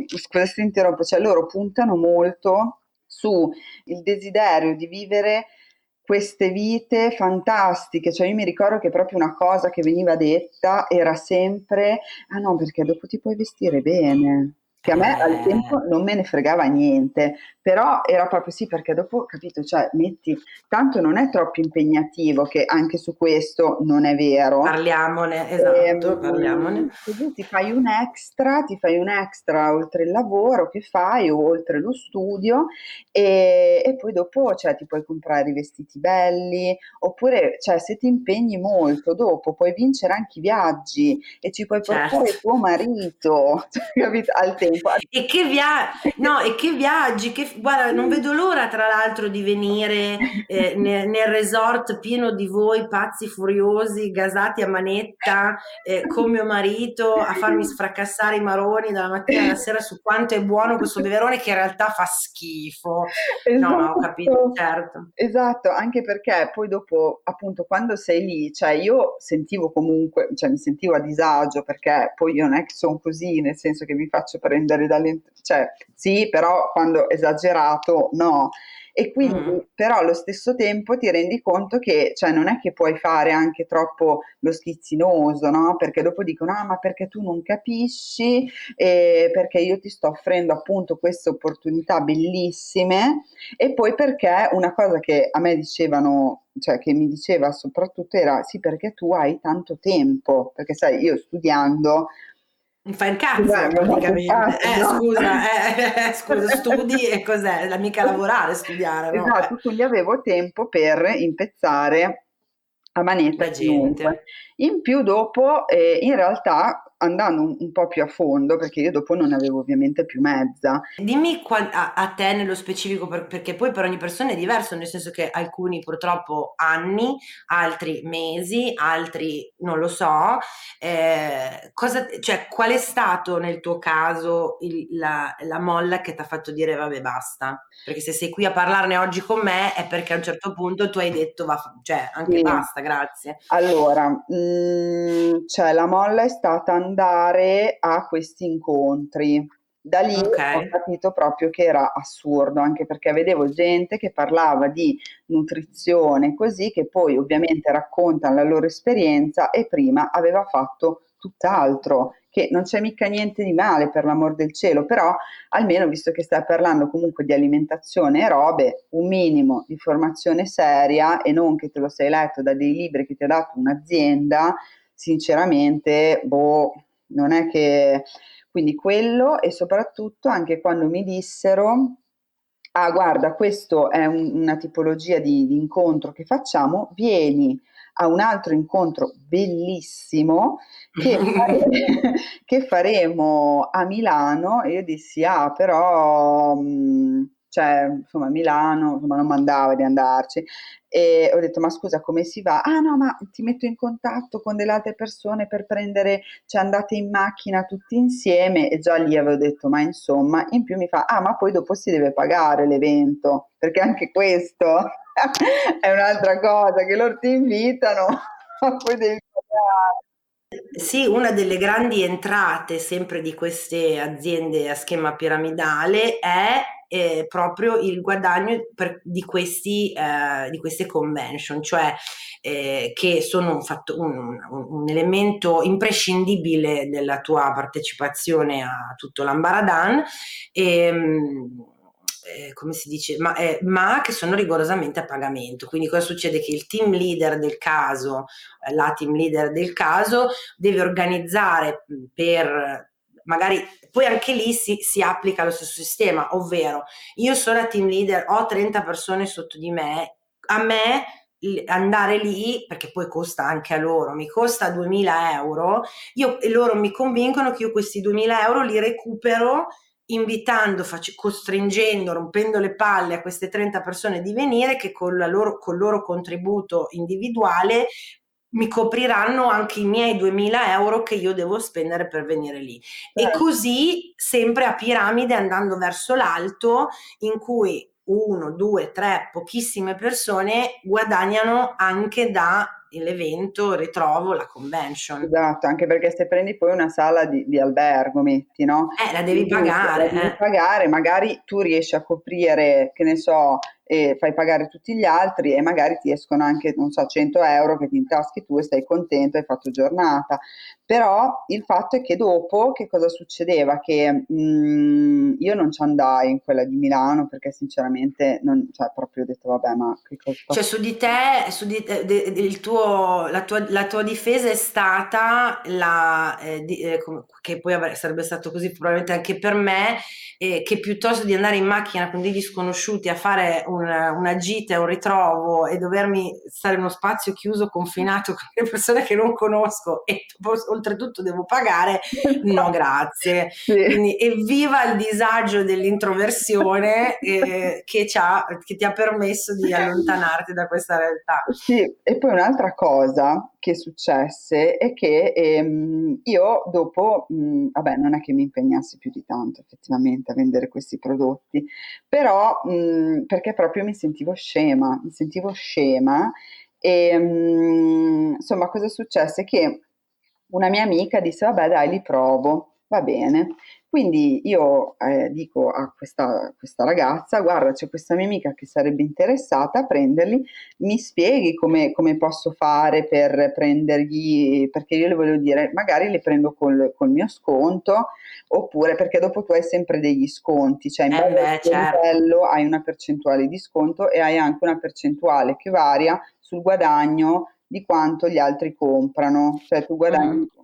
scusa se interrompo, cioè loro puntano molto su il desiderio di vivere queste vite fantastiche, cioè io mi ricordo che proprio una cosa che veniva detta era sempre, ah no, perché dopo ti puoi vestire bene, che a me al tempo non me ne fregava niente, però era proprio sì perché dopo, capito, cioè metti, tanto non è troppo impegnativo che anche su questo non è vero. Parliamone, esatto, e, ehm, parliamone. Così ti fai un extra, ti fai un extra oltre il lavoro che fai o oltre lo studio e, e poi dopo cioè, ti puoi comprare i vestiti belli oppure cioè, se ti impegni molto dopo puoi vincere anche i viaggi e ci puoi portare certo. tuo marito, capito, al tempo tempo. E che, via- no, e che viaggi, che, guarda, non vedo l'ora tra l'altro di venire eh, nel, nel, resort pieno di voi pazzi furiosi, gasati a manetta, eh, con mio marito, a farmi sfracassare i maroni dalla mattina alla sera su quanto è buono questo beverone che in realtà fa schifo. Esatto. No, ho capito, esatto. certo. Esatto, anche perché poi dopo, appunto, quando sei lì, cioè io sentivo comunque, cioè mi sentivo a disagio perché poi io non è che sono così, nel senso che mi faccio prendere dalle... cioè sì, però quando esagerato no. E quindi mm. però allo stesso tempo ti rendi conto che cioè, non è che puoi fare anche troppo lo schizzinoso, no? Perché dopo dicono, ah ma perché tu non capisci, eh, perché io ti sto offrendo appunto queste opportunità bellissime e poi perché una cosa che a me dicevano cioè che mi diceva soprattutto era sì perché tu hai tanto tempo, perché sai io studiando non fai il cazzo praticamente. Eh, no? scusa, eh, scusa, studi e cos'è? La mica lavorare, studiare. No? Esatto, quindi avevo tempo per impezzare a manetta gente. In più dopo, eh, in realtà, andando un, un, po' più a fondo, perché io dopo non avevo ovviamente più mezza. Dimmi qual- a, a, te nello specifico, per, perché poi per ogni persona è diverso, nel senso che alcuni purtroppo anni, altri mesi, altri non lo so. Eh, cosa, cioè, qual è stato nel tuo caso il, la, la molla che ti ha fatto dire vabbè basta? Perché se sei qui a parlarne oggi con me è perché a un certo punto tu hai detto va, cioè anche sì. basta, grazie. Allora, mh, mm, cioè la molla è stata andare a questi incontri. Da lì okay. ho capito proprio che era assurdo, anche perché vedevo gente che parlava di nutrizione così, che poi ovviamente raccontano la loro esperienza e prima aveva fatto tutt'altro, che non c'è mica niente di male per l'amor del cielo, però almeno visto che stai parlando comunque di alimentazione e robe, un minimo di formazione seria e non che te lo sei letto da dei libri che ti ha dato un'azienda, sinceramente, boh, non è che... Quindi quello e soprattutto anche quando mi dissero, ah guarda, questo è un, una tipologia di, di incontro che facciamo, vieni a un altro incontro bellissimo che, fare, che faremo a Milano. E io dissi ah però mh, mm, cioè insomma Milano, insomma non mandava di andarci e ho detto ma scusa come si va? Ah no ma ti metto in contatto con delle altre persone per prendere, cioè andate in macchina tutti insieme e già lì avevo detto ma insomma, in più mi fa ah ma poi dopo si deve pagare l'evento perché anche questo è un'altra cosa che loro ti invitano ma poi devi pagare. Sì, una delle grandi entrate sempre di queste aziende a schema piramidale è eh, proprio il guadagno per, di, questi, eh, di queste convention, cioè eh, che sono un, fatto, un, un, elemento imprescindibile della tua partecipazione a tutto l'Ambaradan. E, ehm, eh, come si dice, ma, eh, ma, che sono rigorosamente a pagamento. Quindi cosa succede? Che il team leader del caso, eh, la team leader del caso, deve organizzare per magari poi anche lì si, si, applica lo stesso sistema, ovvero io sono la team leader, ho 30 persone sotto di me, a me andare lì, perché poi costa anche a loro, mi costa 2000 euro, io, e loro mi convincono che io questi 2000 euro li recupero invitando, fac- costringendo, rompendo le palle a queste 30 persone di venire che con, loro, con il loro contributo individuale mi copriranno anche i miei 2000 euro che io devo spendere per venire lì. Eh. E certo. così sempre a piramide andando verso l'alto in cui uno, due, tre, pochissime persone guadagnano anche da l'evento, ritrovo, la convention. Esatto, anche perché se prendi poi una sala di, di albergo, metti, no? Eh, la devi pagare. La devi eh. pagare, magari tu riesci a coprire, che ne so, e fai pagare tutti gli altri e magari ti escono anche, non so, 100 euro che ti intaschi tu e stai contento, hai fatto giornata. Però il fatto è che dopo che cosa succedeva? Che mh, mm, io non ci andai in quella di Milano perché sinceramente non, cioè, proprio ho detto vabbè ma che cosa... Cioè su di te, su di te de, de, tuo, la, tua, la, tua, difesa è stata la, eh, di, eh, che poi sarebbe stato così probabilmente anche per me, eh, che piuttosto di andare in macchina con degli sconosciuti a fare un, una gita e un ritrovo e dovermi stare in uno spazio chiuso, confinato con le persone che non conosco e oltretutto devo pagare, no grazie. Sì. Quindi evviva il disagio dell'introversione eh, che, che ti ha permesso di allontanarti da questa realtà. Sì, e poi un'altra cosa che successe è che ehm, io dopo, mh, vabbè non è che mi impegnassi più di tanto effettivamente a vendere questi prodotti, però mh, perché proprio mi sentivo scema, mi sentivo scema e mh, insomma cosa successe? Che una mia amica disse vabbè dai li provo, va bene. Quindi io eh, dico a questa, questa, ragazza, guarda c'è questa mia amica che sarebbe interessata a prenderli, mi spieghi come, come posso fare per prendergli, perché io le voglio dire, magari le prendo col, col mio sconto, oppure perché dopo tu hai sempre degli sconti, cioè in eh beh, certo. livello hai una percentuale di sconto e hai anche una percentuale che varia sul guadagno di quanto gli altri comprano, cioè tu guadagni mm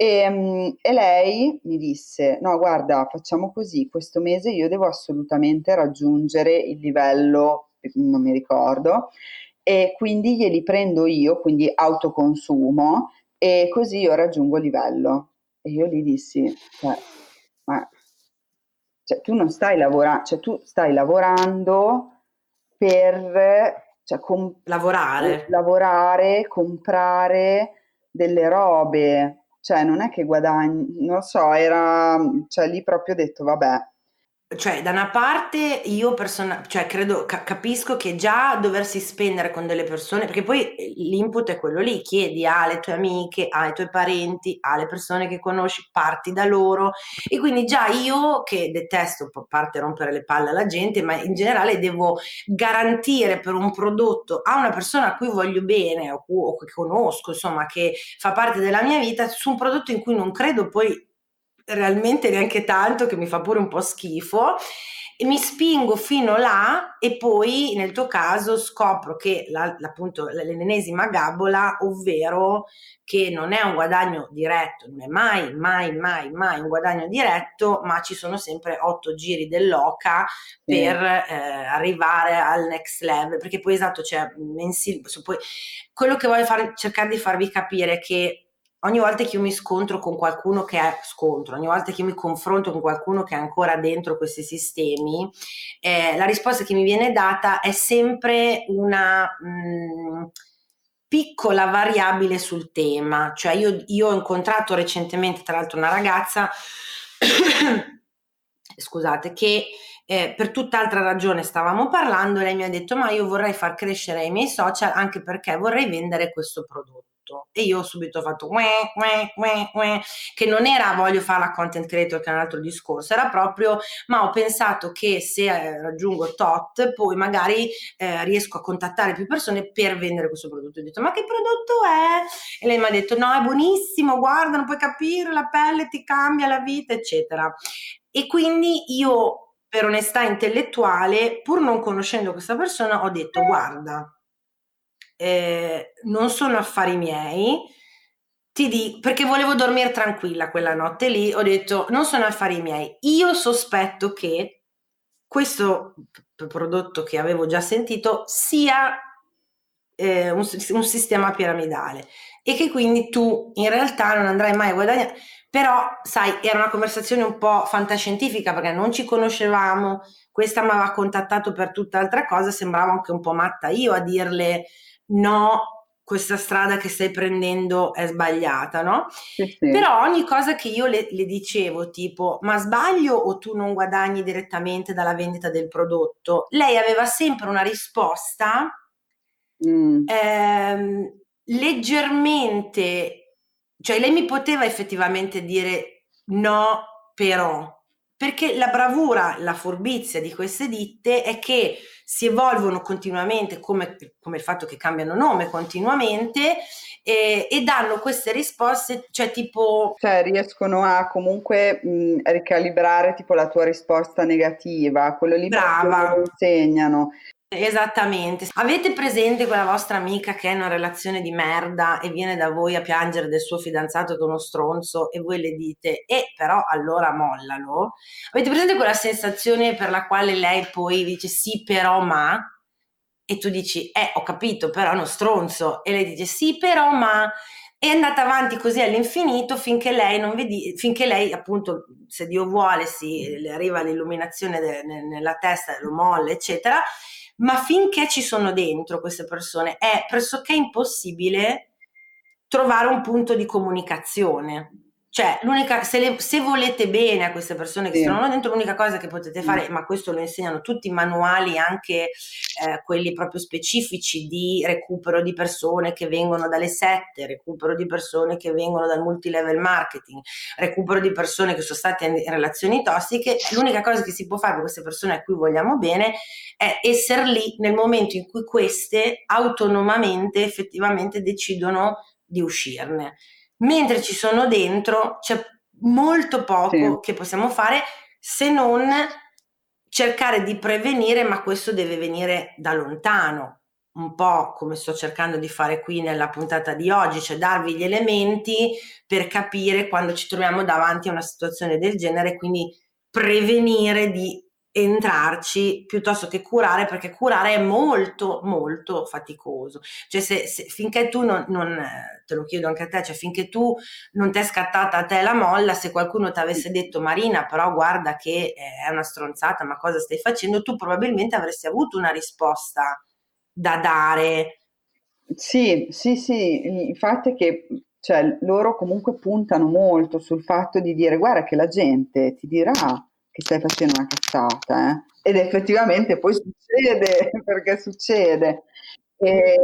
e, ehm, e, lei mi disse: No, guarda, facciamo così. Questo mese io devo assolutamente raggiungere il livello, non mi ricordo, e quindi glieli prendo io, quindi autoconsumo, e così io raggiungo il livello. E io gli dissi: cioè, Ma cioè, tu non stai lavorando, cioè, tu stai lavorando per cioè, com- lavorare. lavorare, comprare delle robe cioè non è che guadagni, non lo so, era, cioè lì proprio detto vabbè, cioè, da una parte io persona- cioè, credo, ca- capisco che già doversi spendere con delle persone, perché poi eh, l'input è quello lì, chiedi alle tue amiche, ai tuoi parenti, alle persone che conosci, parti da loro. E quindi già io che detesto, a parte rompere le palle alla gente, ma in generale devo garantire per un prodotto a una persona a cui voglio bene o, o che conosco, insomma, che fa parte della mia vita, su un prodotto in cui non credo poi realmente neanche tanto che mi fa pure un po' schifo e mi spingo fino là e poi nel tuo caso scopro che la, appunto l'ennesima gabola, ovvero che non è un guadagno diretto, non è mai, mai, mai, mai un guadagno diretto, ma ci sono sempre otto giri dell'oca per mm. eh, arrivare al next level, perché poi esatto, cioè, mensil- poi, quello che voglio fare, cercare di farvi capire è che ogni volta che io mi scontro con qualcuno che è scontro, ogni volta che io mi confronto con qualcuno che è ancora dentro questi sistemi, eh, la risposta che mi viene data è sempre una mh, mm, piccola variabile sul tema. Cioè io, io ho incontrato recentemente, tra l'altro, una ragazza, scusate, che eh, per tutt'altra ragione stavamo parlando, lei mi ha detto ma io vorrei far crescere i miei social anche perché vorrei vendere questo prodotto tutto. E io ho subito fatto uè, uè, uè, uè, che non era voglio fare la content creator che è un altro discorso, era proprio ma ho pensato che se eh, raggiungo tot poi magari eh, riesco a contattare più persone per vendere questo prodotto. Ho detto ma che prodotto è? E lei mi ha detto no è buonissimo, guarda non puoi capire, la pelle ti cambia la vita eccetera. E quindi io per onestà intellettuale, pur non conoscendo questa persona, ho detto guarda, eh, non sono affari miei, ti dico, perché volevo dormire tranquilla quella notte lì, ho detto non sono affari miei, io sospetto che questo prodotto che avevo già sentito sia eh, un, un sistema piramidale e che quindi tu in realtà non andrai mai a guadagnare. Però, sai, era una conversazione un po' fantascientifica perché non ci conoscevamo, questa mi aveva contattato per tutt'altra cosa, sembrava anche un po' matta io a dirle no, questa strada che stai prendendo è sbagliata, no? Sì, sì. Però ogni cosa che io le, le, dicevo, tipo, ma sbaglio o tu non guadagni direttamente dalla vendita del prodotto? Lei aveva sempre una risposta mm. ehm, leggermente, cioè lei mi poteva effettivamente dire no, però, perché la bravura, la furbizia di queste ditte è che si evolvono continuamente, come, come il fatto che cambiano nome continuamente, e, e, danno queste risposte, cioè tipo... Cioè riescono a comunque mh, ricalibrare tipo la tua risposta negativa, quello lì Brava. lo insegnano. Esattamente. Avete presente quella vostra amica che è in una relazione di merda e viene da voi a piangere del suo fidanzato che è uno stronzo e voi le dite, e eh, però allora mollalo? Avete presente quella sensazione per la quale lei poi dice sì, però ma? E tu dici, eh, ho capito, però è uno stronzo. E lei dice sì, però ma è andata avanti così all'infinito finché lei non vedi, finché lei appunto, se Dio vuole, si le arriva l'illuminazione de, nella testa, lo molla, eccetera, ma finché ci sono dentro queste persone è pressoché impossibile trovare un punto di comunicazione. Cioè, l'unica, se, le, se, volete bene a queste persone che sì. sono dentro, l'unica cosa che potete fare, mm. ma questo lo insegnano tutti i manuali, anche eh, quelli proprio specifici di recupero di persone che vengono dalle sette, recupero di persone che vengono dal multilevel marketing, recupero di persone che sono state in relazioni tossiche, l'unica cosa che si può fare per queste persone a cui vogliamo bene è essere lì nel momento in cui queste autonomamente effettivamente decidono di uscirne mentre ci sono dentro c'è molto poco sì. che possiamo fare se non cercare di prevenire, ma questo deve venire da lontano, un po' come sto cercando di fare qui nella puntata di oggi, cioè darvi gli elementi per capire quando ci troviamo davanti a una situazione del genere, quindi prevenire di entrarci piuttosto che curare perché curare è molto molto faticoso. Cioè se, se finché tu non, non, te lo chiedo anche a te cioè finché tu non ti è scattata a te la molla se qualcuno ti avesse detto Marina però guarda che è una stronzata ma cosa stai facendo? tu probabilmente avresti avuto una risposta da dare. Sì sì sì. Infatti che cioè, loro comunque puntano molto sul fatto di dire guarda che la gente ti dirà che stai facendo una cazzata, eh? ed effettivamente poi succede, perché succede. E,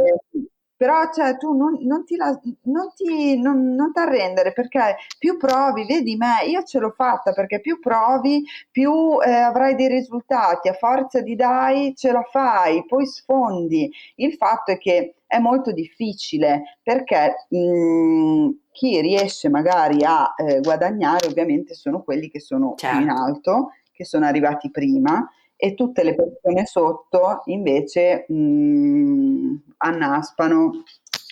però cioè, tu non, non, ti, non, ti non, non arrendere perché più provi, vedi me, io ce l'ho fatta perché più provi, più eh, avrai dei risultati, a forza di dai ce la fai, poi sfondi. Il fatto è che è molto difficile perché mh, mm, chi riesce magari a eh, guadagnare ovviamente sono quelli che sono certo. più in alto, che sono arrivati prima e tutte le persone sotto invece mh, annaspano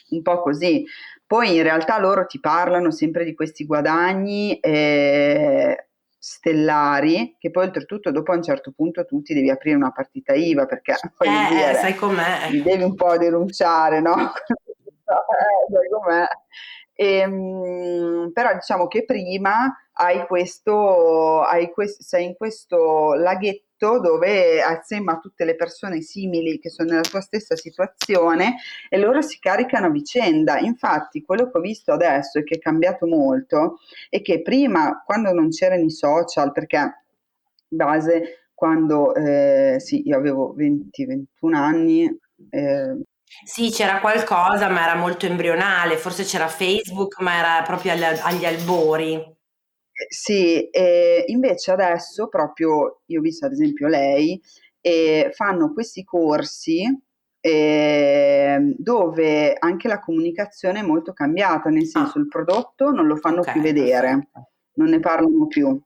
un po' così. Poi in realtà loro ti parlano sempre di questi guadagni eh, stellari, che poi oltretutto dopo a un certo punto tu ti devi aprire una partita IVA perché eh, eh dire, sai com'è. devi un po' denunciare, no? eh, sai com'è. Ehm, però diciamo che prima hai questo, hai quest- sei in questo laghetto dove assieme a tutte le persone simili che sono nella tua stessa situazione e loro si caricano a vicenda. Infatti quello che ho visto adesso e che è cambiato molto è che prima quando non c'erano i social, perché base quando eh, sì, io avevo 20-21 anni, eh, sì, c'era qualcosa, ma era molto embrionale, forse c'era Facebook, ma era proprio agli, agli albori. Sì, e invece adesso proprio, io ho visto ad esempio lei, e fanno questi corsi eh, dove anche la comunicazione è molto cambiata, nel senso ah. il prodotto non lo fanno okay, più vedere, non ne parlano più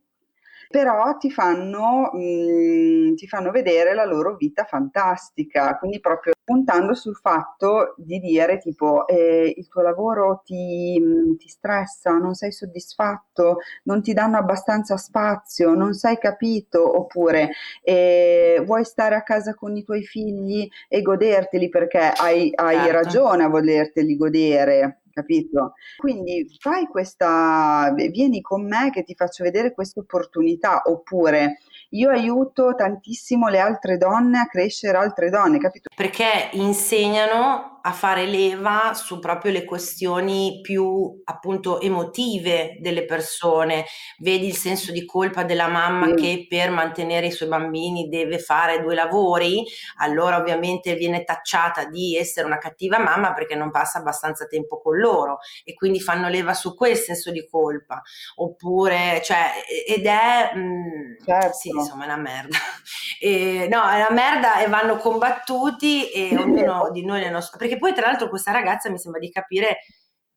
però ti fanno, mh, mhmm, ti fanno vedere la loro vita fantastica, quindi proprio puntando sul fatto di dire tipo eh, il tuo lavoro ti, ti, stressa, non sei soddisfatto, non ti danno abbastanza spazio, non sei capito, oppure eh, vuoi stare a casa con i tuoi figli e goderteli perché hai, hai certo. ragione a volerteli godere capito? Quindi fai questa, vieni con me che ti faccio vedere questa opportunità, oppure io aiuto tantissimo le altre donne a crescere altre donne, capito? Perché insegnano a fare leva su proprio le questioni più appunto emotive delle persone. Vedi il senso di colpa della mamma mm. che per mantenere i suoi bambini deve fare due lavori, allora ovviamente viene tacciata di essere una cattiva mamma perché non passa abbastanza tempo con loro e quindi fanno leva su quel senso di colpa. Oppure, cioè, ed è mh, mm, certo. sì, insomma, è una merda. E, no, è una merda e vanno combattuti e ognuno di noi nel nostro perché poi tra l'altro questa ragazza mi sembra di capire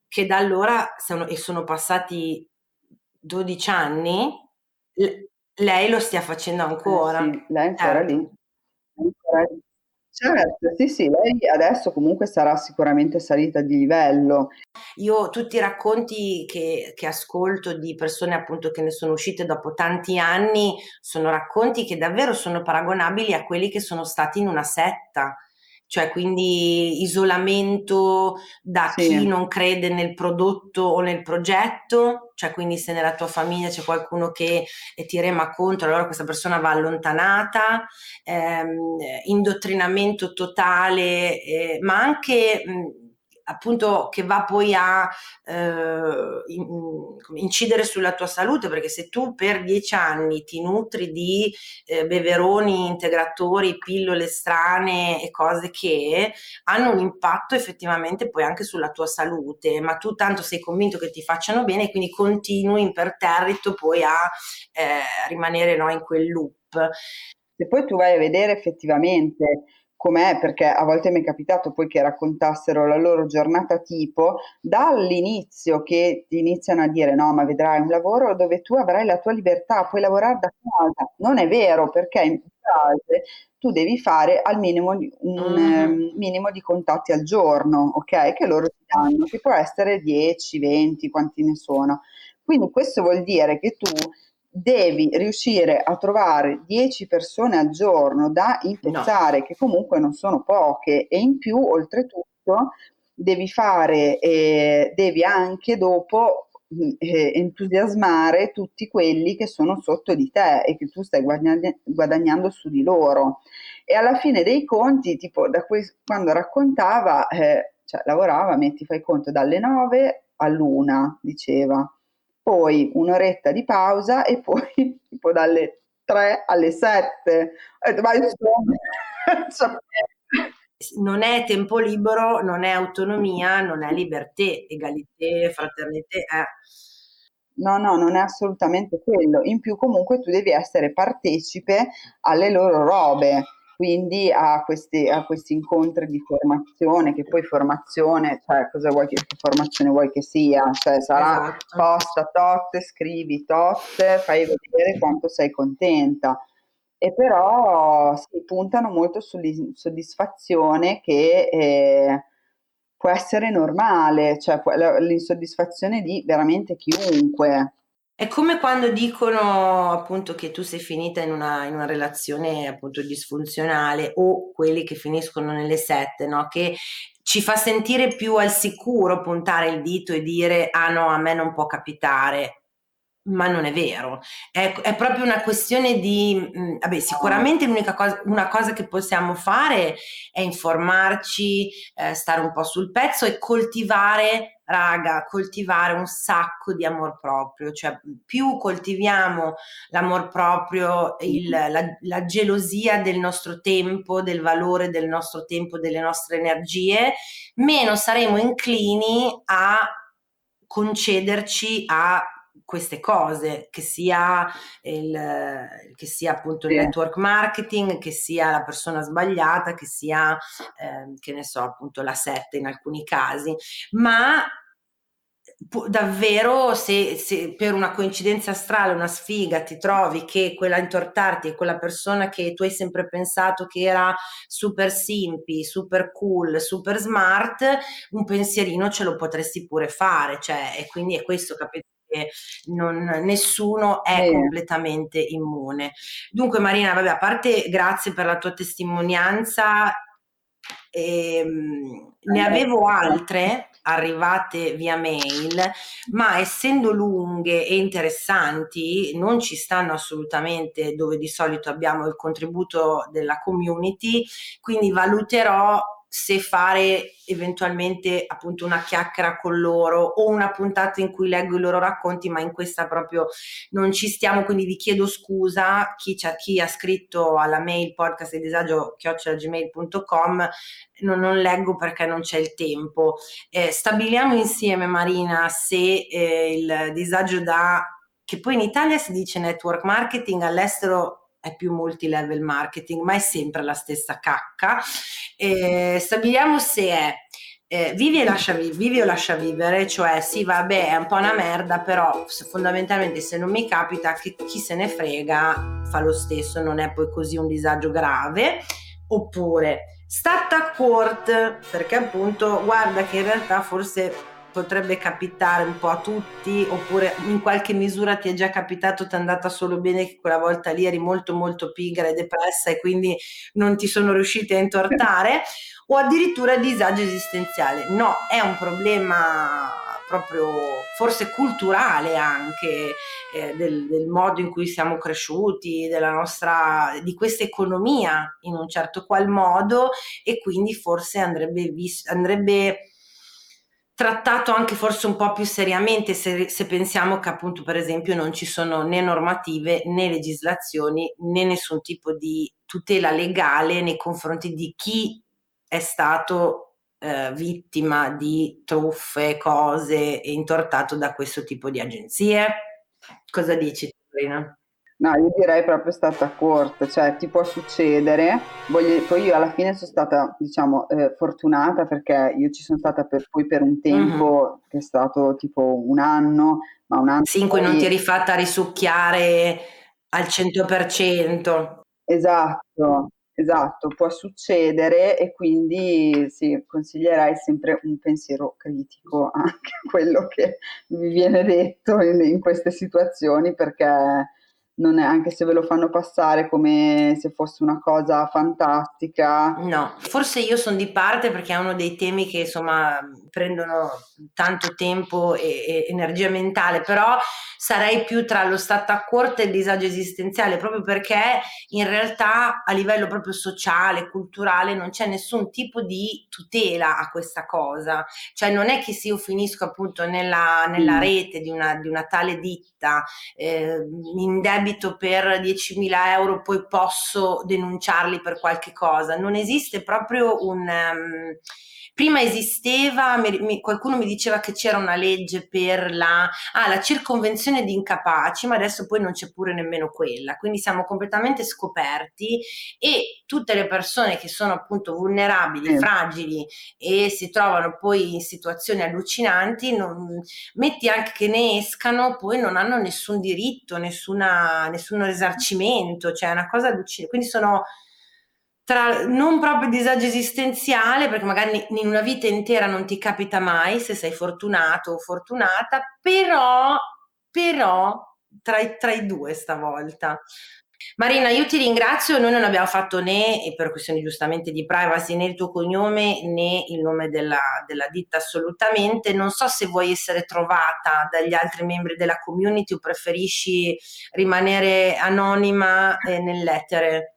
che da allora sono, e sono passati 12 anni, lei lo stia facendo ancora. Eh sì, lei è ancora lì. È ancora lì. Certo, sì, sì, lei adesso comunque sarà sicuramente salita di livello. Io tutti i racconti che, che, ascolto di persone appunto che ne sono uscite dopo tanti anni sono racconti che davvero sono paragonabili a quelli che sono stati in una setta cioè quindi isolamento da sì. chi non crede nel prodotto o nel progetto, cioè quindi se nella tua famiglia c'è qualcuno che ti rema contro, allora questa persona va allontanata, ehm, indottrinamento totale, eh, ma anche... Mh, appunto che va poi a eh, incidere sulla tua salute, perché se tu per dieci anni ti nutri di eh, beveroni, integratori, pillole strane e cose che hanno un impatto effettivamente poi anche sulla tua salute, ma tu tanto sei convinto che ti facciano bene e quindi continui imperterrito poi a eh, rimanere no, in quel loop. Se poi tu vai a vedere effettivamente com'è, perché a volte mi è capitato poi che raccontassero la loro giornata tipo, dall'inizio che ti iniziano a dire no, ma vedrai un lavoro dove tu avrai la tua libertà, puoi lavorare da casa. Non è vero, perché in base tu devi fare al minimo un mm-hmm. minimo di contatti al giorno, ok? Che loro ti danno, che può essere 10, 20, quanti ne sono. Quindi questo vuol dire che tu devi riuscire a trovare 10 persone al giorno da infettare, no. che comunque non sono poche, e in più, oltretutto, devi fare, eh, devi anche dopo mm, eh, entusiasmare tutti quelli che sono sotto di te e che tu stai guadagn- guadagnando su di loro. E alla fine dei conti, tipo da que- quando raccontava, eh, cioè lavorava, metti, fai conto, dalle 9 all'una, diceva poi un'oretta di pausa e poi tipo dalle 3 alle 7. Ma insomma, non è tempo libero, non è autonomia, non è libertà, egalité, fraternità. Eh. No, no, non è assolutamente quello. In più comunque tu devi essere partecipe alle loro robe quindi a questi, a questi, incontri di formazione, che poi formazione, cioè cosa vuoi che, che formazione vuoi che sia, cioè sarà esatto. posta tot, scrivi tot, fai vedere quanto sei contenta. E però si puntano molto sull'insoddisfazione che eh, può essere normale, cioè l'insoddisfazione di veramente chiunque. È come quando dicono appunto che tu sei finita in una, in una relazione appunto disfunzionale o quelli che finiscono nelle sette, no? Che ci fa sentire più al sicuro puntare il dito e dire ah no, a me non può capitare ma non è vero, è, è proprio una questione di, mh, mm, vabbè, sicuramente l'unica cosa, una cosa che possiamo fare è informarci, eh, stare un po' sul pezzo e coltivare, raga, coltivare un sacco di amor proprio, cioè più coltiviamo l'amor proprio, il, la, la gelosia del nostro tempo, del valore del nostro tempo, delle nostre energie, meno saremo inclini a concederci a queste cose, che sia, il, che sia appunto il network marketing, che sia la persona sbagliata, che sia, eh, che ne so, appunto la sette in alcuni casi, ma davvero se, se, per una coincidenza astrale, una sfiga, ti trovi che quella a intortarti è quella persona che tu hai sempre pensato che era super simpi, super cool, super smart, un pensierino ce lo potresti pure fare, cioè, e quindi è questo, capito? Non, nessuno è eh. completamente immune. Dunque Marina, vabbè, a parte grazie per la tua testimonianza, ehm, ne avevo altre arrivate via mail, ma essendo lunghe e interessanti non ci stanno assolutamente dove di solito abbiamo il contributo della community, quindi valuterò se fare eventualmente appunto una chiacchiera con loro o una puntata in cui leggo i loro racconti, ma in questa proprio non ci stiamo, quindi vi chiedo scusa chi, chi ha scritto alla mail podcast di disagio chiocciolagmail.com non, non, leggo perché non c'è il tempo. Eh, stabiliamo insieme Marina se eh, il disagio da che poi in Italia si dice network marketing, all'estero è più multi-level marketing, ma è sempre la stessa cacca. Eh, stabiliamo se è eh, vivi, lascia vi- vivi o lascia vivere, cioè sì, vabbè, è un po' una merda, però se, fondamentalmente se non mi capita, che chi se ne frega fa lo stesso, non è poi così un disagio grave. Oppure start a court, perché appunto guarda che in realtà forse potrebbe capitare un po' a tutti, oppure in qualche misura ti è già capitato, ti è andata solo bene che quella volta lì eri molto molto pigra e depressa e quindi non ti sono riusciti a intortare, o addirittura disagio esistenziale. No, è un problema proprio forse culturale anche eh, del, del, modo in cui siamo cresciuti, della nostra, di questa economia in un certo qual modo e quindi forse andrebbe, vis- andrebbe trattato anche forse un po' più seriamente se, se, pensiamo che appunto per esempio non ci sono né normative né legislazioni né nessun tipo di tutela legale nei confronti di chi è stato eh, vittima di truffe, cose e intortato da questo tipo di agenzie. Cosa dici, Sabrina? No, io direi proprio stata corta, cioè ti può succedere, Voglio, poi io alla fine sono stata, diciamo, eh, fortunata perché io ci sono stata per, poi per un tempo mm-hmm. che è stato tipo un anno, ma un anno... Sì, in cui non ti eri fatta risucchiare al 100%. Esatto, esatto, può succedere e quindi sì, consiglierei sempre un pensiero critico anche a quello che vi viene detto in, in queste situazioni perché non è, anche se ve lo fanno passare come se fosse una cosa fantastica. No, forse io sono di parte perché è uno dei temi che insomma prendono tanto tempo e, e energia mentale, però sarei più tra lo stato a corte e il disagio esistenziale, proprio perché in realtà a livello proprio sociale, culturale, non c'è nessun tipo di tutela a questa cosa. Cioè non è che se io finisco appunto nella, nella mm. rete di una, di una, tale ditta eh, in debito per 10.000 euro, poi posso denunciarli per qualche cosa. Non esiste proprio un... Um, prima esisteva, mi, qualcuno mi diceva che c'era una legge per la, ah, la circonvenzione di incapaci, ma adesso poi non c'è pure nemmeno quella, quindi siamo completamente scoperti e tutte le persone che sono appunto vulnerabili, mm. fragili e si trovano poi in situazioni allucinanti, non, metti anche che ne escano, poi non hanno nessun diritto, nessuna, nessun risarcimento, cioè è una cosa allucinante, quindi sono tra non proprio disagio esistenziale, perché magari in una vita intera non ti capita mai se sei fortunato o fortunata, però, però tra i, tra i due stavolta. Marina, io ti ringrazio, noi non abbiamo fatto né, per questioni giustamente di privacy, né il tuo cognome né il nome della, della, ditta assolutamente. Non so se vuoi essere trovata dagli altri membri della community o preferisci rimanere anonima eh, nell'etere.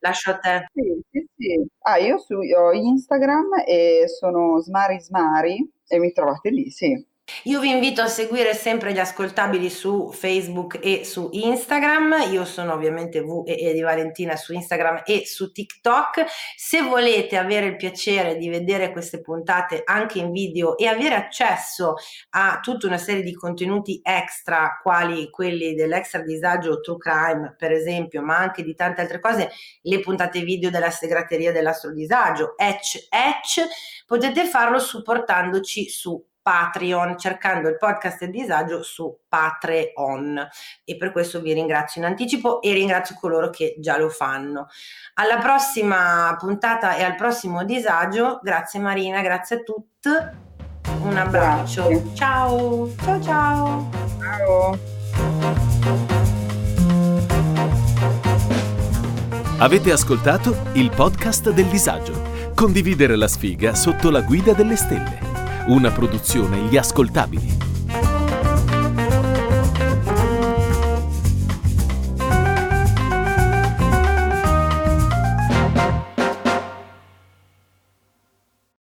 Lascio a te. Sì, sì, sì. Ah, io, su, ho Instagram e sono Smari Smari e mi trovate lì, sì. Io vi invito a seguire sempre gli ascoltabili su Facebook e su Instagram. Io sono ovviamente V e di Valentina su Instagram e su TikTok. Se volete avere il piacere di vedere queste puntate anche in video e avere accesso a tutta una serie di contenuti extra, quali quelli dell'extra disagio True Crime, per esempio, ma anche di tante altre cose, le puntate video della segreteria dell'astro disagio, Etch Etch, potete farlo supportandoci su Patreon cercando il podcast del disagio su Patreon e per questo vi ringrazio in anticipo e ringrazio coloro che già lo fanno. Alla prossima puntata e al prossimo disagio, grazie Marina, grazie a tutti, un abbraccio, grazie. ciao, ciao ciao. Ciao. Avete ascoltato il podcast del disagio. Condividere la sfiga sotto la guida delle stelle una produzione Gli Ascoltabili.